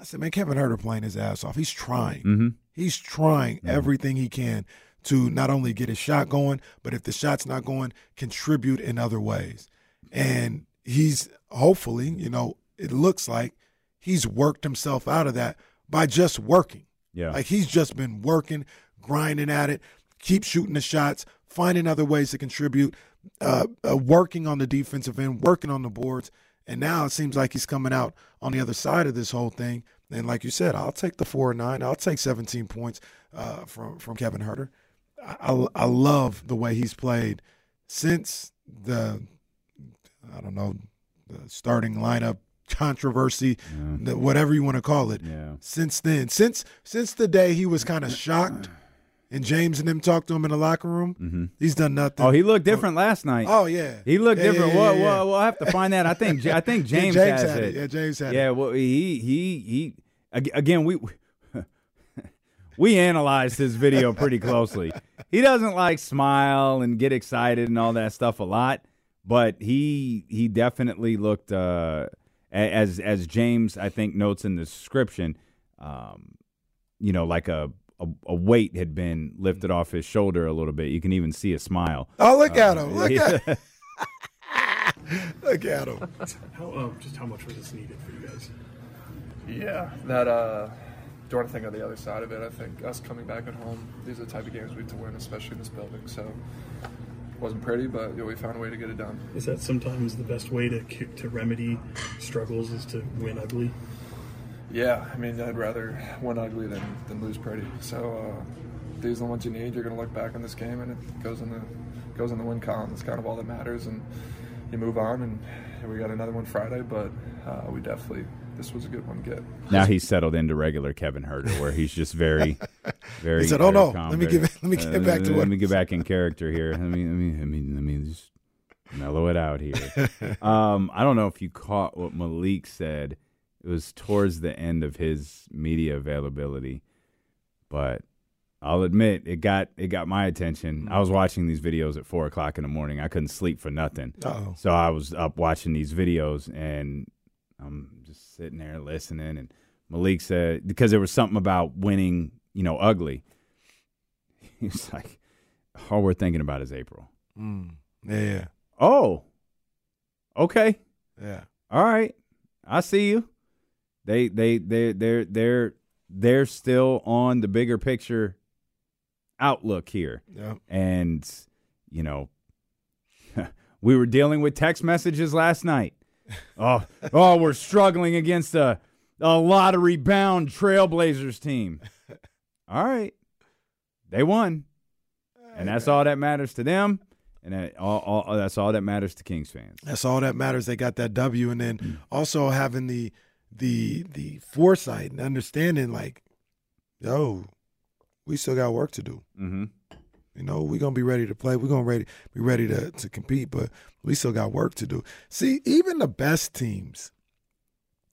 D: I said, man, Kevin Huerter playing his ass off. He's trying.
C: mm-hmm.
D: He's trying everything he can to not only get his shot going, but if the shot's not going, contribute in other ways. And he's hopefully, you know, it looks like he's worked himself out of that by just working.
C: Yeah.
D: Like he's just been working, grinding at it, keep shooting the shots, finding other ways to contribute, uh, uh, working on the defensive end, working on the boards. And now it seems like he's coming out on the other side of this whole thing. And like you said, I'll take the four and nine. I'll take 17 points uh, from from Kevin Huerter. I, I, love the way he's played since the I don't know the starting lineup controversy, the, whatever you want to call it.
C: Yeah.
D: Since then, since since the day he was kind of shocked, and James and them talked to him in the locker room, he's done nothing.
C: Oh, he looked different last night.
D: Oh yeah,
C: He looked
D: Yeah,
C: different.
D: yeah,
C: well,
D: yeah.
C: well, we'll have to find that. I think I think James,
D: James
C: has
D: had
C: it.
D: it. Yeah, James had
C: Yeah,
D: it.
C: Yeah, well, he he he again we we analyzed his video pretty closely. He doesn't like smile and get excited and all that stuff a lot, but he he definitely looked uh, as as James I think notes in the description, um, you know, like a, a a weight had been lifted off his shoulder a little bit. You can even see a smile.
D: Oh, look at
C: Uh,
D: him! Look
C: yeah.
D: at look at him.
K: How, uh, just how much was this needed for you guys?
L: Yeah, that uh, don't want to think of the other side of it. I think us coming back at home, these are the type of games we have to win, especially in this building. So, wasn't pretty, but you know, we found a way to get it done.
K: Is that sometimes the best way to to remedy struggles is to win ugly?
L: Yeah, I mean, I'd rather win ugly than, than lose pretty. So, uh, these are the ones you need. You're going to look back on this game, and it goes in the goes in the win column. That's kind of all that matters, and you move on. And we got another one Friday, but uh, we definitely this was a good one to get.
C: Now he's settled into regular Kevin Huerter, where he's just very, very.
D: He said, "Oh, no,
C: calm,
D: let me
C: very-
D: get- let me get
C: uh,
D: back to
C: let
D: what-
C: me get back in character here. Let me, let me, let me, let me just mellow it out here." um, I don't know if you caught what Malik said. It was towards the end of his media availability, but I'll admit it got it got my attention. I was watching these videos at four o'clock in the morning. I couldn't sleep for nothing.
D: Uh-oh.
C: So I was up watching these videos and I'm just sitting there listening. And Malik said, because there was something about winning, you know, ugly. He was like, all we're thinking about is April.
D: Mm, yeah,
C: Oh, okay.
D: yeah.
C: All right, I see you. They they they they're they're they're still on the bigger picture outlook here.
D: Yeah.
C: And you know, we were dealing with text messages last night. Oh, oh, we're struggling against a a lottery bound Trailblazers team. All right, they won, and that's all that matters to them, and that, all, all, that's all that matters to Kings fans.
D: That's all that matters. They got that W, and then mm. also having the the the foresight and understanding, like, yo, we still got work to do.
C: Mm-hmm.
D: You know, we're gonna be ready to play. We're gonna ready be ready to to compete, but we still got work to do. See, even the best teams,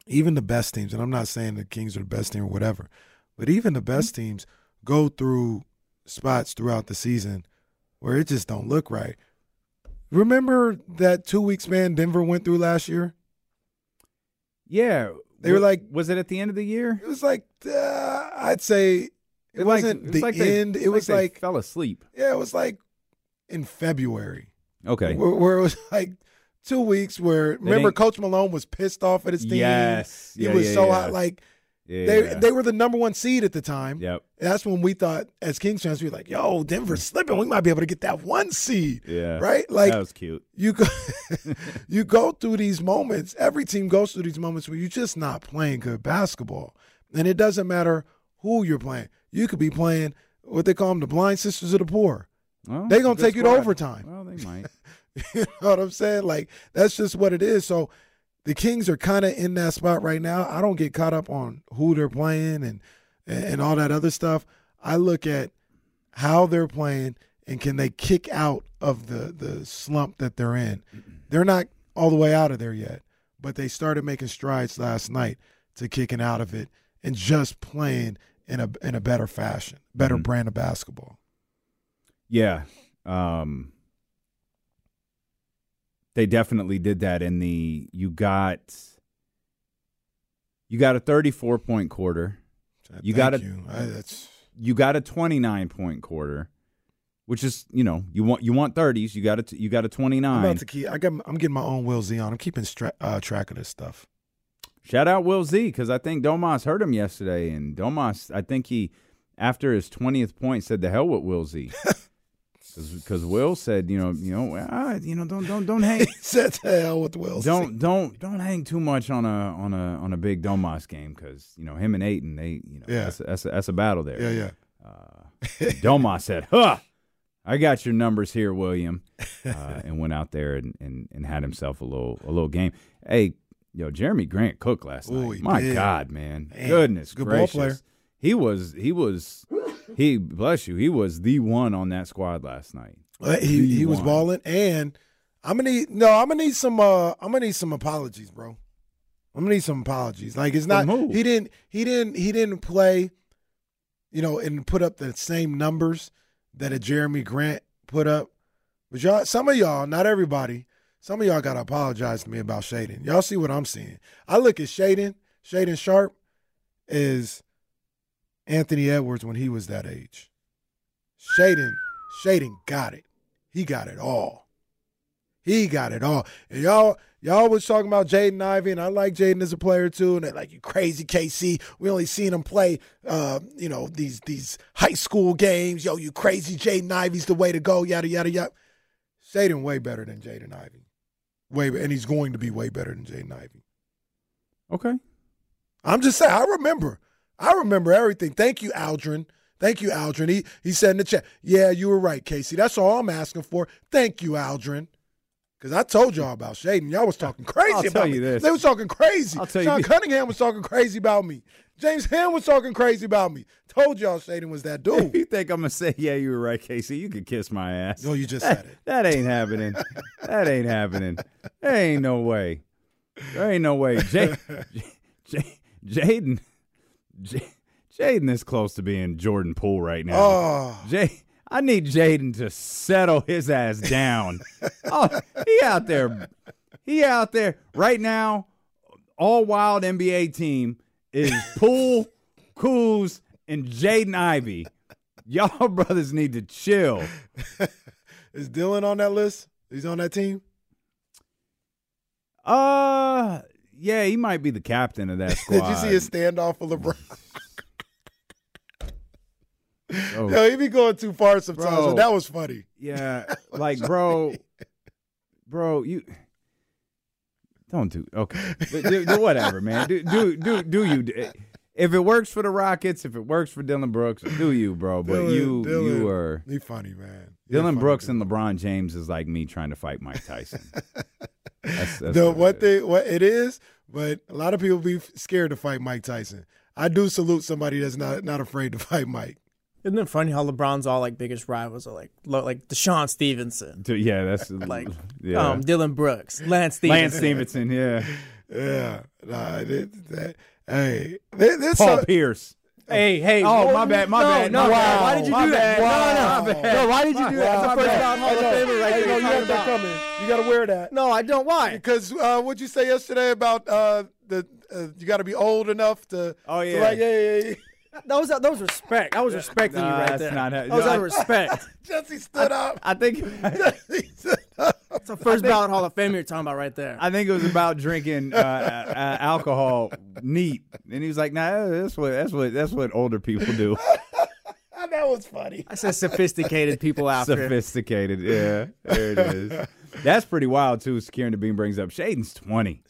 D: even the best teams, and I'm not saying the Kings are the best team or whatever, but even the best teams go through spots throughout the season where it just don't look right. Remember that two weeks man Denver went through last year?
C: Yeah,
D: They were like,
C: was it at the end of the year?
D: it was like uh, I'd say it
C: like-
D: wasn't
C: it was
D: the
C: like
D: end.
C: it's
D: it was
C: they
D: like
C: fell asleep.
D: yeah, it was like in February.
C: Okay.
D: where, where it was like two weeks where remember Coach Malone was pissed off at his team.
C: Yes. Yeah,
D: was
C: yeah,
D: so
C: yeah.
D: hot. Like
C: Yeah,
D: they they were the number one seed at the time.
C: Yep.
D: That's when we thought as Kings fans we were like, "Yo, Denver's mm. slipping. We might be able to get that one seed."
C: Yeah.
D: Right? Like
C: that was cute.
D: you go you go through these moments. Every team goes through these moments where you're just not playing good basketball, and it doesn't matter who you're playing. You could be playing what they call them the blind sisters of the poor.
C: Well,
D: They gonna take you to overtime.
C: Well, they might.
D: you know what I'm saying? Like that's just what it is. So the Kings are kind of in that spot right now. I don't get caught up on who they're playing and and all that other stuff. I look at how they're playing and can they kick out of the the slump that they're in. They're not all the way out of there yet, but they started making strides last night to kicking out of it and just playing in a in a better fashion, better brand of basketball.
C: Yeah. Um they definitely did that in the you got you got a 34 point quarter. You got
D: Thank
C: a
D: you. I, that's
C: you got a 29 point quarter, which is, you know, you want you want 30s, you got a you got a 29.
D: I'm about to keep. I got. I'm getting my own Will Z on. I'm keeping stra- uh, track of this stuff.
C: Shout out Will Z because I think Domas heard him yesterday, and Domas, I think he, after his twentieth point, said the hell with Will Z, because Will said, you know, you know, ah, you know, don't don't don't hang,
D: He said to hell with Will.
C: Don't don't don't hang too much on a on a on a big Domas game because you know him and Ayton, they you know
D: Yeah.
C: that's a, that's a, that's a battle there.
D: Yeah, yeah.
C: Domas said, "Huh, I got your numbers here, William," uh, and went out there and, and, and had himself a little a little game. Hey, yo, Jerami Grant Cook last
D: Ooh,
C: night. My
D: did.
C: God, man,
D: Man,
C: goodness
D: good ball
C: gracious,
D: player.
C: he was he was he bless you, he was the one on that squad last night.
D: Uh, he
C: The
D: he was balling, and I'm gonna need no. I'm gonna need some. Uh, I'm gonna need some apologies, bro. I'm gonna need some apologies. Like it's not. He didn't. He didn't. He didn't play. You know, and put up the same numbers that a Jerami Grant put up. But y'all, some of y'all, not everybody, some of y'all gotta apologize to me about Shaedon. Y'all see what I'm seeing. I look at Shaedon, Shaedon Sharpe, is Anthony Edwards when he was that age. Shaedon, Shaedon got it. He got it all. He got it all. And y'all, y'all was talking about Jaden Ivey, and I like Jaden as a player too. And they're like, you crazy KC. We only seen him play, uh, you know, these these high school games. Yo, you crazy. Jaden Ivey's the way to go. Yada yada yada. Shaedon way better than Jaden Ivey. Way, and he's going to be way better than Jaden Ivey.
C: Okay,
D: I'm just saying. I remember. I remember everything. Thank you, Aldrin. Thank you, Aldrin. He he said in the chat, "Yeah, you were right, Casey. That's all I'm asking for. Thank you, Aldrin." Because I told y'all about Shaedon. Y'all was talking crazy
C: I'll
D: about
C: tell
D: me.
C: this.
D: They was talking crazy.
C: I'll tell you
D: Sean
C: this.
D: Cunningham was talking crazy about me. James Ham was talking crazy about me. Told y'all Shaedon was that dude.
C: you think I'm gonna say, yeah, you were right, Casey, you could kiss my ass.
D: No, you just
C: that,
D: said it.
C: That ain't happening. that ain't happening. There ain't no way. There ain't no way. J- J- Jaden, J- Jaden is close to being Jordan Poole right now.
D: Oh,
C: Jay, I need Jaden to settle his ass down. oh, he out there. He out there right now. All wild NBA team is Poole, Coos, and Jaden Ivey. Y'all brothers need to chill.
D: is Dillon on that list? He's on that team.
C: Uh, yeah, he might be the captain of that squad.
D: Did you see his standoff with LeBron?
C: Oh.
D: Yo, he be going too far sometimes.
C: Bro.
D: but that was funny.
C: Yeah, like bro, bro, you don't do okay. Do, do- do whatever, man. Do do do do you? Eh, if it works for the Rockets, if it works for Dillon Brooks, do you, bro? But
D: Dillon-
C: you
D: Dillon,
C: you are
D: He funny, man. He
C: Dillon
D: funny
C: Brooks
D: dude.
C: and LeBron James is like me trying to fight Mike Tyson. That's, that's
D: the
C: what it
D: they what it is, but a lot of people be scared to fight Mike Tyson. I do salute somebody that's not not afraid to fight Mike.
M: Isn't it funny how LeBron's all like biggest rivals are like lo- like DeShawn Stevenson,
C: Dude, Yeah, that's
M: like
C: yeah.
M: um, Dillon Brooks, Lance Stephenson.
C: Lance Stephenson, yeah.
D: Yeah, nah, that, that, hey, there-
C: Paul
D: some-
C: Pierce.
M: Hey, hey.
C: Oh,
M: whoa,
C: my bad, my
M: no,
C: bad.
M: No,
C: No,
M: wow. Why did you
C: my
M: do
C: bad.
M: that?
C: Wow.
M: No, no,
C: My bad.
M: no. Why did you do that? That's the first
D: bad.
M: round Hall of Famer right
D: hey,
M: there.
D: no,
M: you're
D: have that coming. You got to wear that.
M: No, I don't. Why?
D: Because uh, what'd you say yesterday about uh, the uh, you got to be old enough to?
C: Oh,
D: to
C: yeah.
D: like, yeah, yeah, yeah.
M: That was that was respect. I was respecting you
C: Nah,
M: right
C: that's
M: there.
C: not how-
M: that was
C: no,
M: out of respect.
D: Jesse stood up.
C: I think
D: Jesse stood.
M: It's a first ballot Hall of Fame you're talking about right there.
C: I think it was about drinking uh, uh, uh, alcohol neat, and he was like, "Nah, that's what that's what that's what older people do."
D: that was funny.
M: I said sophisticated people out there.
C: Sophisticated, yeah, there it is. That's pretty wild too. Kieran Bean brings up Shaedon's twenty.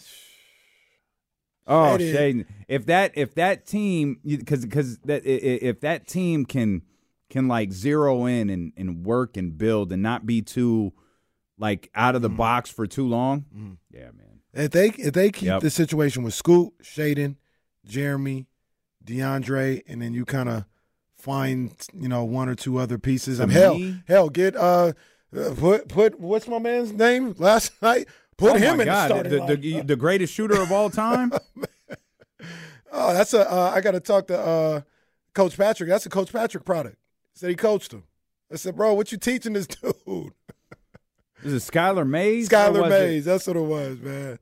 C: Oh,
D: Shaedon.
C: Shaedon! If that if that team because because that i- i- if that team can can like zero in and, and work and build and not be too like out of the box for too long, yeah, man.
D: If they if they keep
C: Yep.
D: the situation with Scoot, Shaedon, Jerami, DeAndre, and then you kind of find you know one or two other pieces. And
C: To
D: hell, hell, get uh, uh, put put what's my man's name last night? Put
C: oh
D: him in
C: God,
D: the starting
C: the, the, the greatest shooter of all time.
D: Oh, that's a. Uh, I got to talk to uh, Coach Patrick. That's a Coach Patrick product. Said he coached him. I said, bro, what you teaching this dude?
C: Is it Skylar Mays?
D: Skylar
C: was it-
D: Mays. That's what it was, man.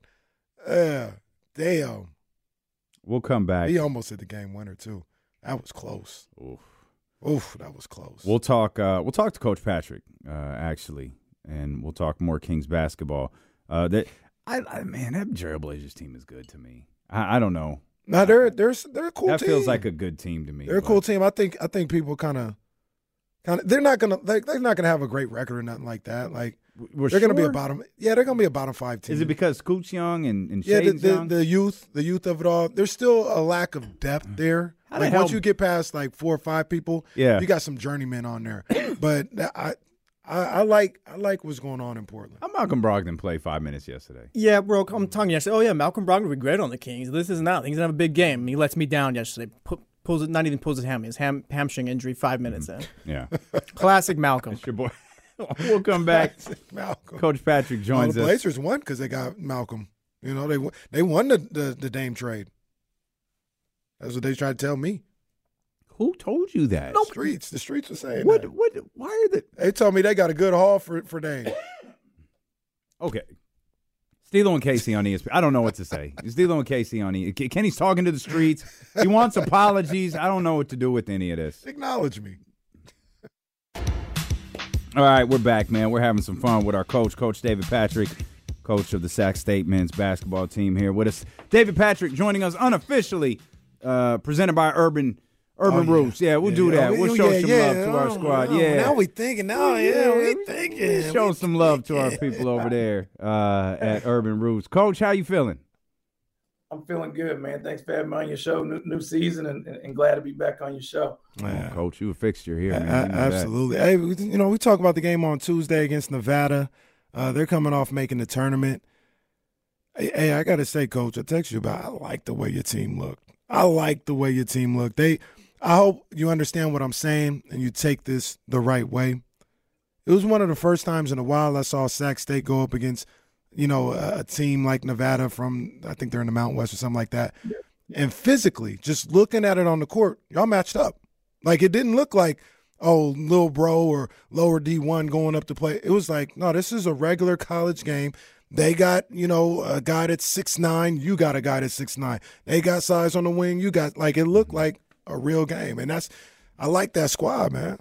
D: Yeah, damn.
C: We'll come back.
D: He almost hit the game winner too. That was close.
C: Oof.
D: Oof, that was close.
C: We'll talk. Uh, we'll talk to Coach Patrick uh, actually, and we'll talk more Kings basketball. Uh, that I, I man, that Trailblazers team is good to me. I, I don't know.
D: Now they're they're they're a cool
C: that
D: team.
C: feels like a good team to me.
D: they're a cool team. I think I think people kind of kind of they're not gonna like they're not gonna have a great record or nothing like that. Like
C: We're
D: they're gonna be a bottom. Yeah, they're gonna be a bottom five team.
C: Is it because Scoots young and and
D: yeah, the, the,
C: young?
D: the youth, the youth of it all. There's still a lack of depth mm. there.
C: How
D: Like
C: hell-
D: once you get past like four or five people,
C: Yeah.
D: you got some journeymen on there. but I, I, I like I like what's going on in Portland.
C: How Malcolm Brogdon played five minutes yesterday.
M: Yeah, bro, I'm telling you. I said, oh yeah, Malcolm Brogdon would be great on the Kings. This is not. He's gonna have a big game. He lets me down yesterday. Pu- pulls it, not even pulls his ham. His ham, hamstring injury five minutes mm-hmm. in.
C: Yeah,
M: Classic Malcolm.
C: it's your boy. we'll come back.
D: Malcolm.
C: Coach Patrick
D: Well,
C: joins
D: the
C: us.
D: Blazers won because they got Malcolm. You know they won- they won the, the the Dame trade. That's what they tried to tell me.
C: Who told you that?
D: The streets, the streets were saying
C: What?
D: that.
C: What? Why are the?
D: They told me they got a good haul for for Dame.
C: Okay. Steelo and Casey on ESPN. I don't know what to say. Steelo and Casey on ESPN. Kenny's talking to the streets. He wants apologies. I don't know what to do with any of this.
D: Acknowledge me.
C: All right, we're back, man. We're having some fun with our coach, Coach David Patrick, coach of the Sac State men's basketball team here with us. David Patrick joining us unofficially, uh, presented by Urban Urban
D: Oh.
C: Roots. Yeah, we'll do that.
D: Oh,
C: We'll show
D: yeah,
C: some
D: yeah.
C: love to our
D: Oh,
C: squad.
D: oh,
C: Yeah.
D: Now we thinking. Now, yeah, we thinking.
C: Show
D: We
C: some love to our people over there uh, at Urban Roots. Coach, how you feeling?
N: I'm feeling good, man. Thanks for having me on your show. New, new season, and, and, and glad to be back on your show.
D: Yeah.
C: Coach, you a fixture here, man.
D: a-
C: You know that.
D: absolutely. Hey, you know, we talk about the game on Tuesday against Nevada. Uh, they're coming off making the tournament. Hey, hey, I got to say, Coach, I text you about. I like the way your team looked. I like the way your team looked. They, I hope you understand what I'm saying and you take this the right way. It was one of the first times in a while I saw Sac State go up against, you know, a, a team like Nevada from I think they're in the Mountain West or something like that. And physically, just looking at it on the court, y'all matched up. Like it didn't look like oh little bro or lower D one going up to play. It was like no, this is a regular college game. They got you know a guy that's six nine. You got a guy that's six nine. They got size on the wing. You got like it looked mm-hmm. like a real game, and that's I like that squad, man.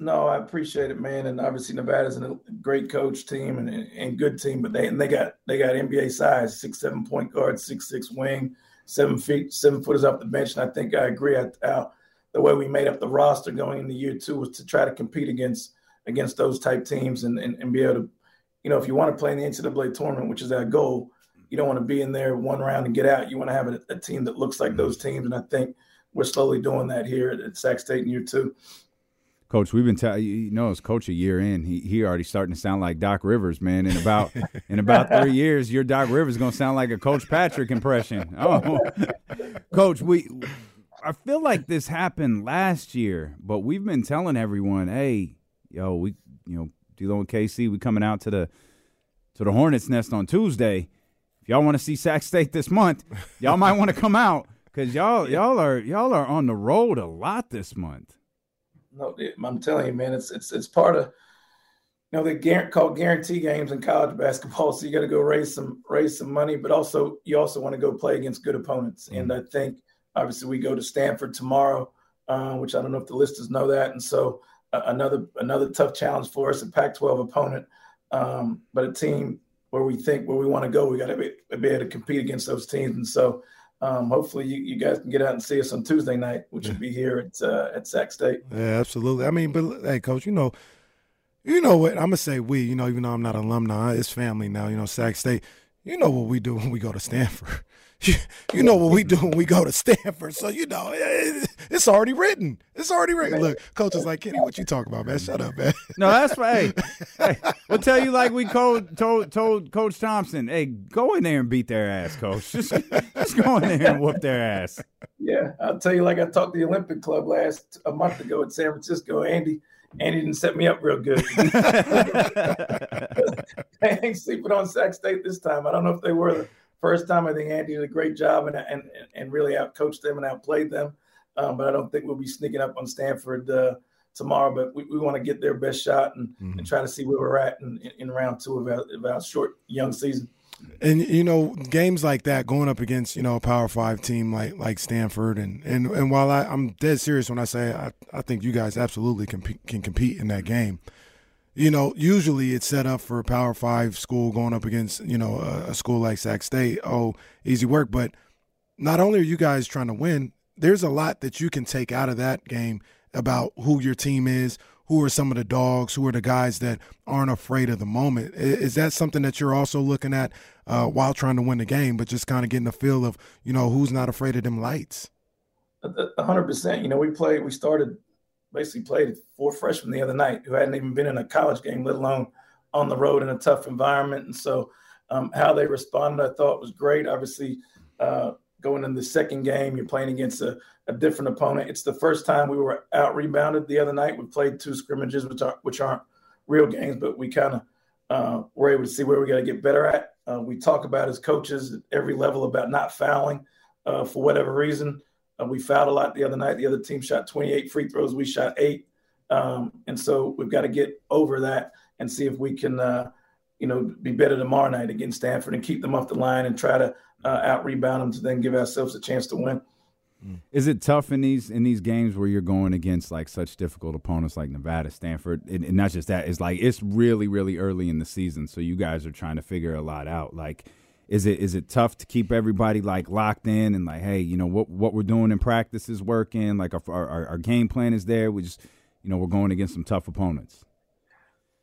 N: No, I appreciate it, man. And obviously Nevada's a great coach team and, and good team, but they and they got they got NBA size, six seven point guard, six six wing, seven feet, seven footers off the bench. And I think I agree. I, I, the way we made up the roster going into year two was to try to compete against against those type teams and, and, and be able to, you know, if you want to play in the NCAA tournament, which is our goal, you don't want to be in there one round and get out. You want to have a, a team that looks like those teams. And I think we're slowly doing that here at, at Sac State in year two.
C: Coach, we've been telling you know as coach a year in, he he already starting to sound like Doc Rivers, man. In about in about three years, your Doc Rivers gonna sound like a Coach Patrick impression. Oh, Coach, we I feel like this happened last year, but we've been telling everyone, hey, yo, we you know, D-Lo and KC, we coming out to the to the Hornets Nest on Tuesday. If y'all want to see Sac State this month, y'all might want to come out because y'all y'all are y'all are on the road a lot this month.
N: No, I'm telling you, man, it's it's it's part of you know they guarantee called guarantee games in college basketball. So you got to go raise some raise some money, but also you also want to go play against good opponents. Mm-hmm. And I think obviously we go to Stanford tomorrow, uh, which I don't know if the listeners know that. And so uh, another another tough challenge for us, a Pac-12 opponent, um, but a team where we think where we want to go, we got to be, be able to compete against those teams. And so um, hopefully you, you, guys can get out and see us on Tuesday night, which will be here at uh, at Sac State.
D: Yeah, absolutely. I mean, but hey, coach, you know, you know what I'm gonna say. We, you know, even though I'm not an alumni, it's family now. You know, Sac State. You know what we do when we go to Stanford. you know what we do when we go to Stanford. So you know it's already written. It's already written. Look, coach is like Kenny, what you talking about, man? Shut up, man.
C: No, that's right. Hey, hey, we'll tell you like we told, told told Coach Thompson. Hey, go in there and beat their ass, Coach. Just just go in there and whoop their ass.
N: Yeah, I'll tell you like I talked to the Olympic Club last a month ago at San Francisco. Andy Andy didn't set me up real good. I ain't sleeping on Sac State this time. I don't know if they were the first time. I think Andy did a great job and and and really outcoached them and outplayed them. Um, but I don't think we'll be sneaking up on Stanford uh, tomorrow. But we, we want to get their best shot and, mm-hmm. and try to see where we're at in, in round two of our, of our short young season.
D: And you know, games like that, going up against you know a Power Five team like like Stanford, and and and while I, I'm dead serious when I say I, I think you guys absolutely can can compete in that game. You know, usually it's set up for a Power Five school going up against you know a, a school like Sac State. Oh, easy work, but not only are you guys trying to win, there's a lot that you can take out of that game about who your team is, who are some of the dogs, who are the guys that aren't afraid of the moment. Is that something that you're also looking at uh, while trying to win the game, but just kind of getting a feel of, you know, who's not afraid of them lights?
N: hundred percent. You know, we played, we started basically played four freshmen the other night who hadn't even been in a college game, let alone on the road in a tough environment. And so um, how they responded, I thought was great. Obviously, uh, going in the second game, you're playing against a, a, different opponent. It's the first time we were out rebounded the other night. We played two scrimmages, which are which aren't real games, but we kind of uh, were able to see where we got to get better at. Uh, we talk about as coaches at every level about not fouling uh, for whatever reason. Uh, we fouled a lot the other night. The other team shot 28 free throws. We shot eight, um, and so we've got to get over that and see if we can, uh, you know, be better tomorrow night against Stanford and keep them off the line and try to uh, out rebound them to then give ourselves a chance to win.
C: Mm. Is it tough in these in these games where you're going against like such difficult opponents like Nevada, Stanford, and, and not just that? It's like it's really really early in the season, so you guys are trying to figure a lot out. Like, is it is it tough to keep everybody like locked in and like, hey, you know what what we're doing in practice is working. Like our our, our game plan is there. We just you know we're going against some tough opponents.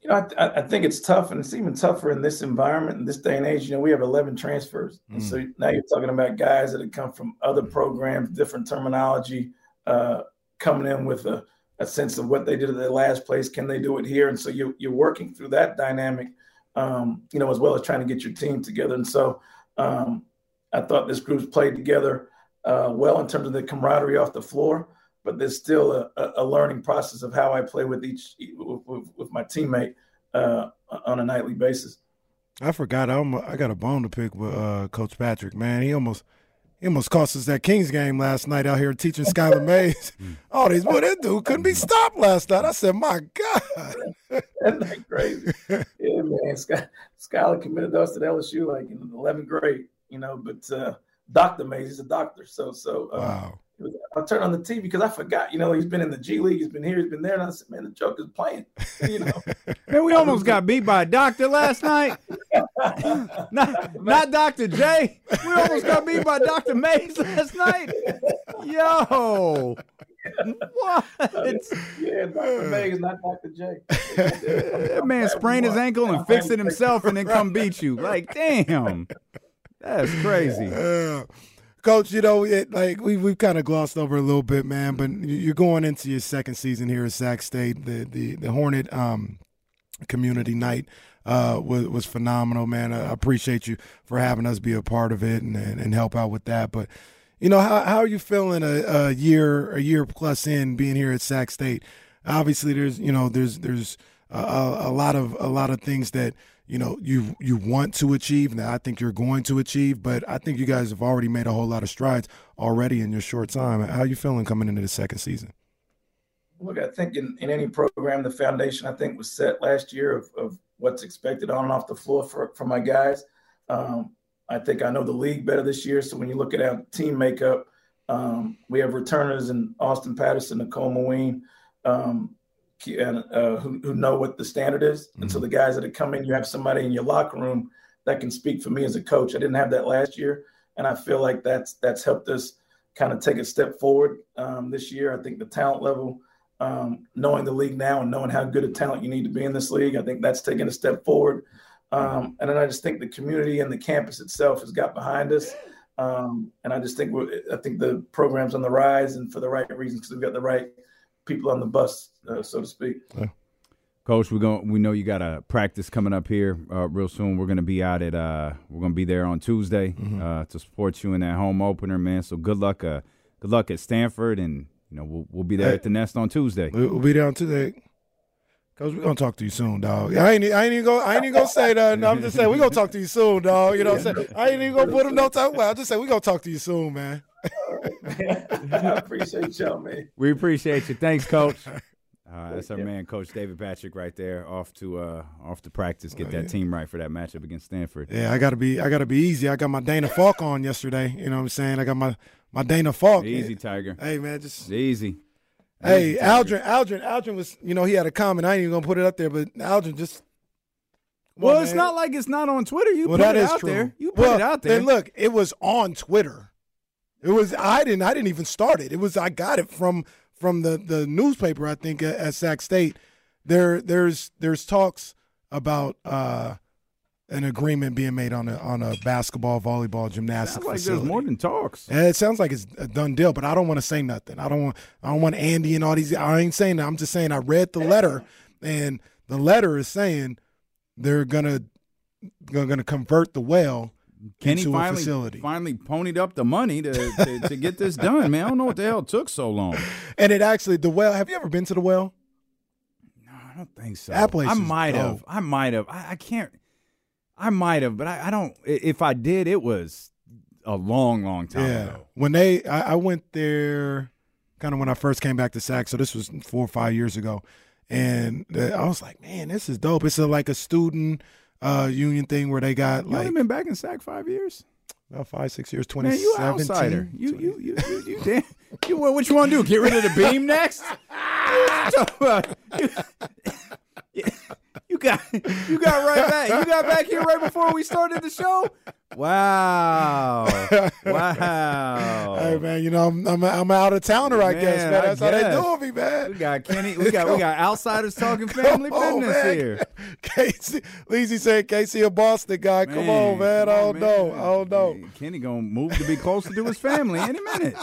N: You know, I, I, think it's tough, and it's even tougher in this environment in this day and age. You know, we have 11 transfers, mm. and so mm. now you're talking about guys that have come from other programs, different terminology, uh, coming in with a, a, sense of what they did at their last place. Can they do it here? And so you, you're working through that dynamic, um, you know, as well as trying to get your team together. And so um, I thought this group's played together uh, well in terms of the camaraderie off the floor but there's still a, a learning process of how I play with each with, with my teammate uh, on a nightly basis.
D: I forgot. I'm, I got a bone to pick with uh, Coach Patrick. Man, he almost he almost cost us that Kings game last night out here teaching Skylar Mays. All these boy, that dude couldn't be stopped last night. I said, my God,
N: that's like crazy. yeah, man. Sky, Skylar committed us to LSU like in the 11th grade, you know. But uh, Doctor Mays, he's a doctor, so so uh, wow I turned on the TV because I forgot. You know, he's been in the G League, he's been here, he's been there, and I said, "Man, the Joker's playing." You know,
C: man, we almost got beat by a doctor last night. not, not Doctor J. We almost got beat by Doctor Mays last night. Yo, what?
N: Yeah, Doctor Mays, not Doctor J.
C: that man sprained his ankle and fixed it himself, and then come beat you. Like, damn, that's crazy.
D: Coach, you know, it, like we we've kind of glossed over a little bit, man. But you're going into your second season here at Sac State. The the the Hornet um, community night uh, was was phenomenal, man. I appreciate you for having us be a part of it and and, and help out with that. But you know, how how are you feeling a, a year a year plus in being here at Sac State? Obviously, there's you know there's there's a, a lot of a lot of things that you know you you want to achieve that I think you're going to achieve. But I think you guys have already made a whole lot of strides already in your short time. How you feeling coming into the second season?
N: Look, I think in, in any program, the foundation I think was set last year of, of what's expected on and off the floor for, for my guys. Um, I think I know the league better this year. So when you look at our team makeup, um, we have returners in Austin Patterson, Nicole Maween, um, and uh, who, who, know what the standard is. Mm-hmm. And so mm-hmm. the guys that have come in, you have somebody in your locker room that can speak for me as a coach. I didn't have that last year, and I feel like that's that's helped us kind of take a step forward um, this year. I think the talent level, um, knowing the league now and knowing how good a talent you need to be in this league, I think that's taken a step forward. Um, and then I just think the community and the campus itself has got behind us. Um, and I just think I think the program's on the rise, and for the right reasons, because we've got the right people on the bus, uh, so to speak. Yeah.
C: Coach, we're going we know you got a practice coming up here uh, real soon. We're gonna be out at uh, we're gonna be there on Tuesday mm-hmm. uh, to support you in that home opener, man. So good luck, uh, good luck at Stanford, and you know we'll we'll be there hey, at the Nest on Tuesday.
D: We'll be there on Tuesday. Cause we're gonna talk to you soon, dog. I ain't, I ain't even go. I ain't even gonna say that. No, I'm just saying we're gonna talk to you soon, dog. You know what I'm saying? I ain't even gonna put them no time. Well, I just say we're gonna talk to you soon, man.
N: I appreciate y'all, man.
C: We appreciate you. Thanks, Coach. Uh, that's our man, Coach David Patrick, right there, off to uh, off to practice, get oh, that yeah. team right for that matchup against Stanford.
D: Yeah, I gotta be, I gotta be easy. I got my Dana Falk on yesterday. You know what I'm saying? I got my my Dana Falk.
C: Easy, Tiger.
D: Hey, man, just
C: it's easy.
D: Hey, easy, Aldrin, Aldrin, Aldrin was, you know, he had a comment. I ain't even gonna put it up there, but Aldrin just.
C: Well, on, it's man. not like it's not on Twitter. You well, put it out true. there. You put
D: well,
C: it out there.
D: And look, it was on Twitter. It was I didn't I didn't even start it. It was I got it from from the the newspaper I think at, at Sac State. There there's there's talks about uh, an agreement being made on a on a basketball, volleyball, gymnastics.
C: Sounds like
D: facility.
C: there's more than talks.
D: And it sounds like it's a done deal, but I don't want to say nothing. I don't want I don't want Andy and all these. I ain't saying that. I'm just saying I read the letter, and the letter is saying they're gonna they're gonna convert the well
C: Kenny finally,
D: facility.
C: finally ponied up the money to, to, to, get this done, man. I don't know what the hell took so long.
D: And it actually, the well, have you ever been to the well?
C: No, I don't think so.
D: That place
C: I might
D: dope.
C: have. I might have. I, I, can't. I might have, but I, I, don't. If I did, it was a long, long time
D: yeah.
C: ago.
D: When they, I, I went there kind of when I first came back to Sac. So this was four or five years ago. And uh, I was like, man, this is dope. It's a, like a student – uh, union thing where they got like
C: you
D: like
C: only been back in SAC five years.
D: About five, six years, twenty.
C: Man, you outsider. You, you, you, you, you, damn. You, what you want to do? Get rid of the beam next? you, you got, you got right back. You got back here right before we started the show. Wow! Wow!
D: Hey man, you know I'm I'm, I'm out of towner, I man, guess. Man, that's guess. how they do me, man.
C: We got Kenny. We got we got outsiders talking family business here.
D: Casey, Leezy said Casey a Boston guy. Man, Come on, man. I don't know. I don't know.
C: Kenny gonna move to be closer to his family any minute.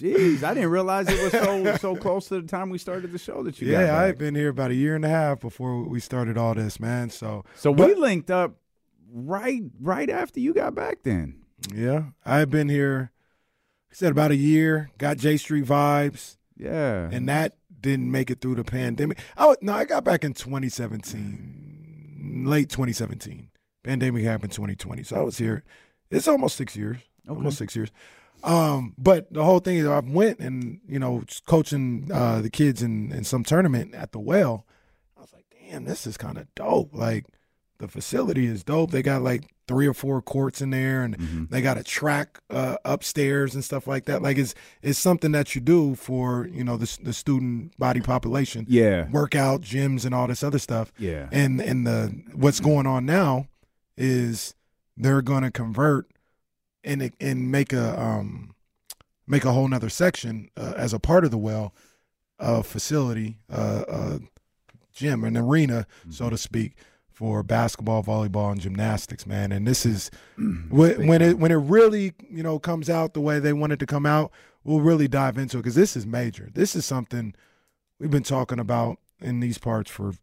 C: Jeez, I didn't realize it was so so close to the time we started the show that you.
D: Yeah, I've been here about a year and a half before we started all this, man. So
C: so but, we linked up right right after you got back then.
D: Yeah, I've been here. I said about a year. Got J Street vibes.
C: Yeah,
D: and that didn't make it through the pandemic. Oh no, I got back in 2017, late 2017. Pandemic happened 2020, so I was here. It's almost six years. Okay. Almost six years. Um, but the whole thing is, I went and you know coaching uh, the kids in in some tournament at the well. I was like, damn, this is kind of dope. Like the facility is dope. They got like three or four courts in there, and
C: Mm-hmm.
D: they got a track uh, upstairs and stuff like that. Like it's it's something that you do for you know the the student body population.
C: Yeah.
D: workout gyms and all this other stuff.
C: Yeah.
D: and and the what's going on now is they're going to convert and and make a um make a whole nother section uh, as a part of the well uh, facility, uh, uh, gym, an arena, so to speak, for basketball, volleyball, and gymnastics, man. And this is when, when it when it really you know comes out the way they want it to come out. We'll really dive into it because this is major. This is something we've been talking about in these parts for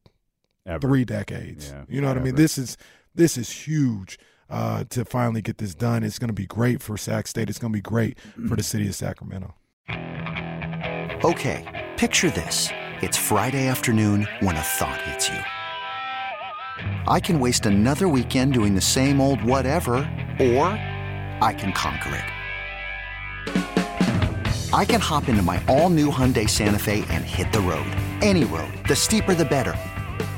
C: Ever.
D: three decades.
C: Yeah,
D: you know what I mean? This is this is huge uh, to finally get this done. It's going to be great for Sac State. It's going to be great for the city of Sacramento.
O: Okay, picture this. It's Friday afternoon when a thought hits you. I can waste another weekend doing the same old whatever, or I can conquer it. I can hop into my all new Hyundai Santa Fe and hit the road. Any road. The steeper, the better.